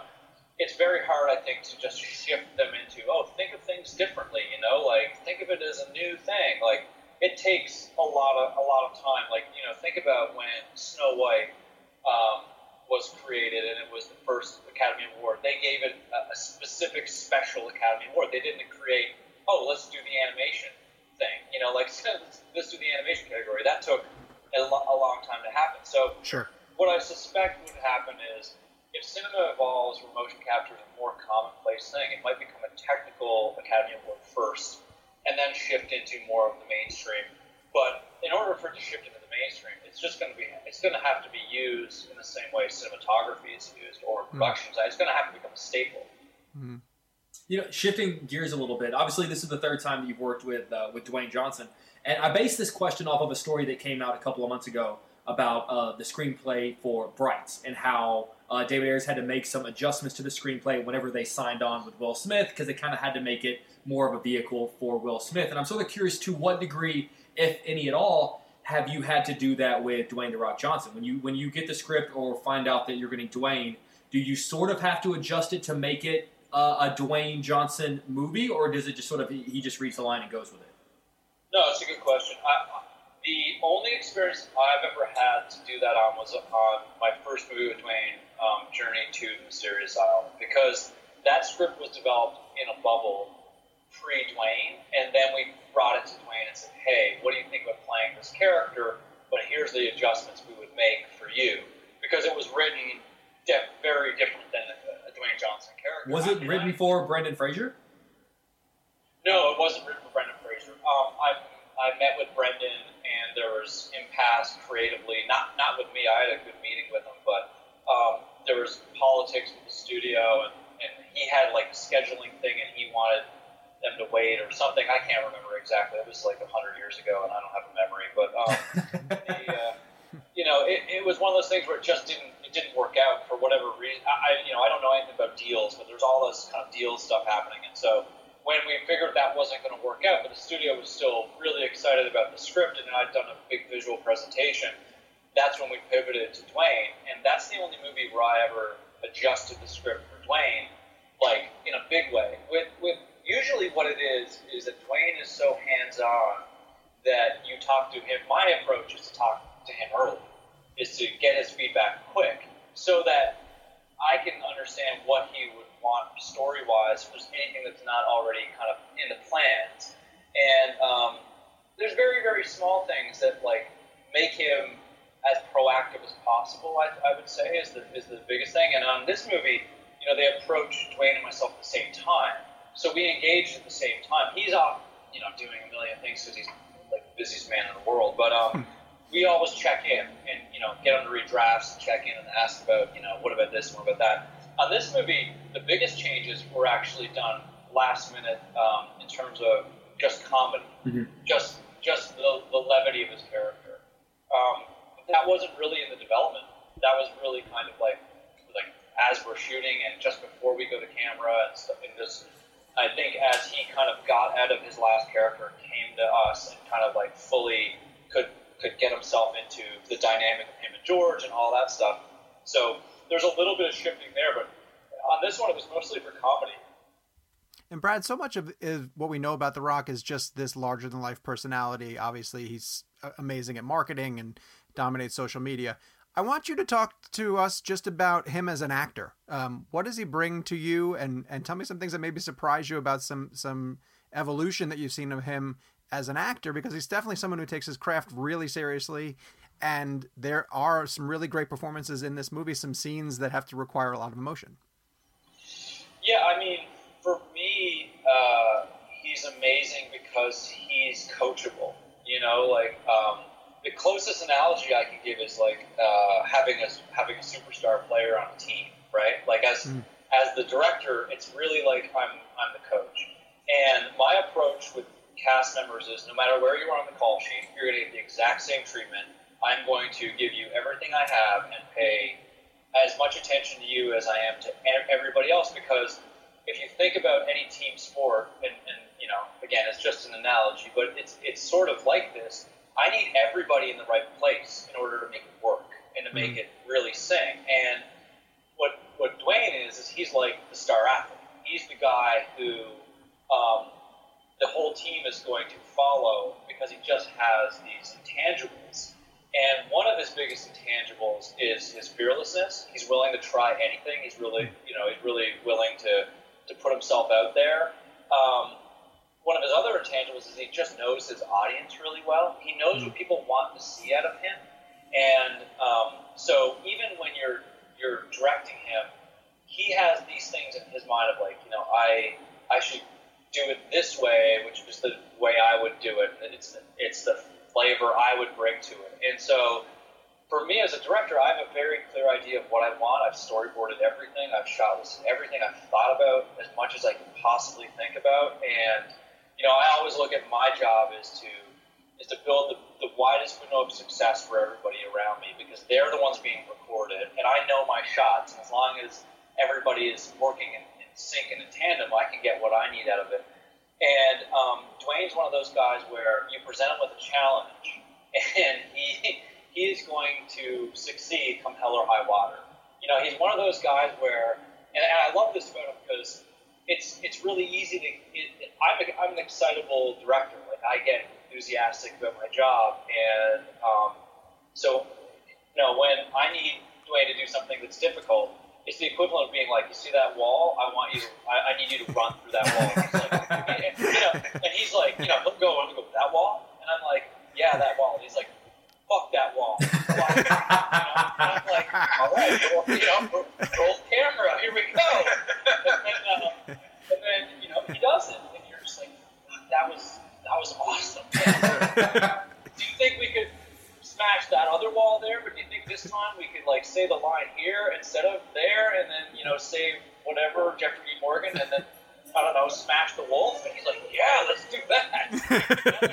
it's very hard, I think, to just [LAUGHS] shift them into, oh, think of things differently, you know, like think of it as a new thing. Like it takes a lot of a lot of time. Like you know, think about when Snow White um, was created and it was the first Academy Award. They gave it a, a specific special Academy Award. They didn't create, oh, let's do the animation thing. You know, like [LAUGHS] let's do the animation category. That took a, lo- a long time to happen. So Sure. what I suspect would happen is if cinema evolves where motion capture is a more commonplace thing, it might become a technical Academy Award first and then shift into more of the mainstream. But in order for it to shift into the mainstream, it's just going to be it's going to have to be used in the same way cinematography is used or hmm. production design. It's going to have to become a staple. Hmm. You know, shifting gears a little bit. Obviously, this is the third time that you've worked with uh, with Dwayne Johnson, and I based this question off of a story that came out a couple of months ago about uh, the screenplay for Brights and how uh, David Ayers had to make some adjustments to the screenplay whenever they signed on with Will Smith because they kind of had to make it more of a vehicle for Will Smith. And I'm sort of curious to what degree, if any at all, have you had to do that with Dwayne the Rock Johnson when you when you get the script or find out that you're getting Dwayne? Do you sort of have to adjust it to make it uh, a Dwayne Johnson movie, or does it just sort of he just reads the line and goes with it? No, it's a good question. I, the only experience I've ever had to do that on was on my first movie with Dwayne, um, Journey to the Mysterious Isle, because that script was developed in a bubble pre Dwayne, and then we brought it to Dwayne and said, "Hey, what do you think about playing this character? But here's the adjustments we would make for you," because it was written very different than Dwayne Johnson character. Was it written I- for Brendan Fraser? no, it wasn't written for Brendan Fraser. Um, met with Brendan, and there was impasse creatively. Not not with me. I had a good meeting with him, but um, there was politics with the studio, and, and he had like a scheduling thing, and he wanted them to wait or something. I can't remember exactly. It was like a hundred years ago, and I don't have a memory. But um, [LAUGHS] the, uh, you know, it, it was one of those things where it just didn't it didn't work out for whatever reason. I you know I don't know anything about deals, but there's all this kind of deal stuff happening, and so when we figured that wasn't going to work out, but the studio was still really excited about the script, and I'd done a big visual presentation. That's when we pivoted to Dwayne, and that's the only movie where I ever adjusted the script for Dwayne, like in a big way. With with usually what it is is that Dwayne is so hands on that you talk to him. My approach is to talk to him early, is to get his feedback quick, so that I can understand what he would want story wise. for anything that's not already kind of in the plans, and um, there's very very small things that like make him as proactive as possible. I, I would say is the is the biggest thing. And on this movie, you know, they approached Dwayne and myself at the same time, so we engaged at the same time. He's off, you know, doing a million things because he's like the busiest man in the world, but um. We always check in and you know get him to read drafts and check in and ask about you know what about this, what about that on this movie, the biggest changes were actually done last minute um, in terms of just comedy, mm-hmm. just just the, the levity of his character. Um, that wasn't really in the development. That was really kind of like like as we're shooting and just before we go to camera and stuff. And just I think as he kind of got out of his last character came to us and kind of like fully could could get himself into the dynamic of him and George and all that stuff. So there's a little bit of shifting there, but on this one it was mostly for comedy. And Brad, so much of is what we know about The Rock is just this larger than life personality. Obviously, he's amazing at marketing and dominates social media. I want you to talk to us just about him as an actor. Um, what does he bring to you, and and tell me some things that maybe surprise you about some some evolution that you've seen of him as an actor, because he's definitely someone who takes his craft really seriously and there are some really great performances in this movie, some scenes that have to require a lot of emotion. Yeah, I mean, for me, uh, he's amazing because he's coachable. You know, like um, the closest analogy I can give is like uh, having a having a superstar player on a team, right? Like as mm. as the director, it's really like I'm I'm the coach, and my approach with cast members is no matter where you are on the call sheet, you're going to get the exact same treatment I'm going to give you everything I have and pay as much attention to you as I am to everybody else because if you think about any team sport, and, and you know, again, it's just an analogy, but it's it's sort of like this. I need everybody in the right place in order to make it work and to make mm-hmm. it really sing. And what what Dwayne is is he's like the star athlete. He's the guy who um, the whole team is going to follow because he just has these intangibles and one of his biggest intangibles is his fearlessness. He's willing to try anything. He's really, you know, he's really willing to, to put himself out there. Um, one of his other intangibles is he just knows his audience really well. He knows what people want to see out of him. And um, so even when you're you're directing him, he has these things in his mind of like, you know, I I should do it this way, which is the way I would do it. It's it's the flavor I would bring to it. And so for me as a director, I have a very clear idea of what I want. I've storyboarded everything. I've shot everything. I've thought about as much as I can possibly think about. And, you know, I always look at my job is to is to build the, the widest window of success for everybody around me because they're the ones being recorded and I know my shots. And as long as everybody is working in, in sync in tandem, I can get what I need out of it. And um, Dwayne's one of those guys where you present him with a challenge, [LAUGHS] and he he is going to succeed come hell or high water. You know, he's one of those guys where, and, and I love this about him because it's it's really easy to. It, I'm a, I'm an excitable director. Like I get enthusiastic about my job, and um, so you know when I need Dwayne to do something that's difficult, it's the equivalent of being like, you see that wall? I want you. I, I need you to run through that wall. He's like, and, you know, and he's like, you know, he'll go, I'm gonna go that wall, and I'm like, yeah, that wall. And he's like, fuck that wall. You know, and I'm like, all right, well, you know, roll camera, here we go.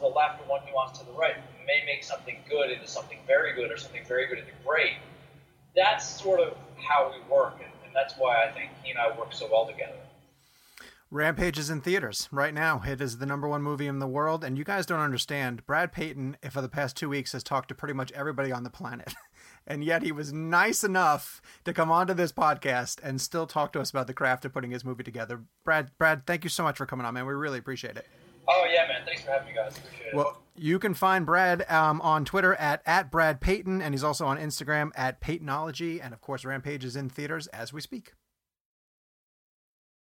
the left or one nuance to the right may make something good into something very good or something very good into great. That's sort of how we work, and, and that's why I think he and I work so well together. Rampage is in theaters right now. It is the number one movie in the world, and you guys don't understand. Brad Peyton, eh, for the past two weeks, has talked to pretty much everybody on the planet. [LAUGHS] and yet he was nice enough to come onto this podcast and still talk to us about the craft of putting his movie together. Brad, Brad, thank you so much for coming on, man. We really appreciate it. Oh yeah, man. Thanks for having me, guys. Appreciate well, it. You can find Brad um, on Twitter at at Brad Peyton, and he's also on Instagram at Peytonology, and of course, Rampage is in theaters as we speak.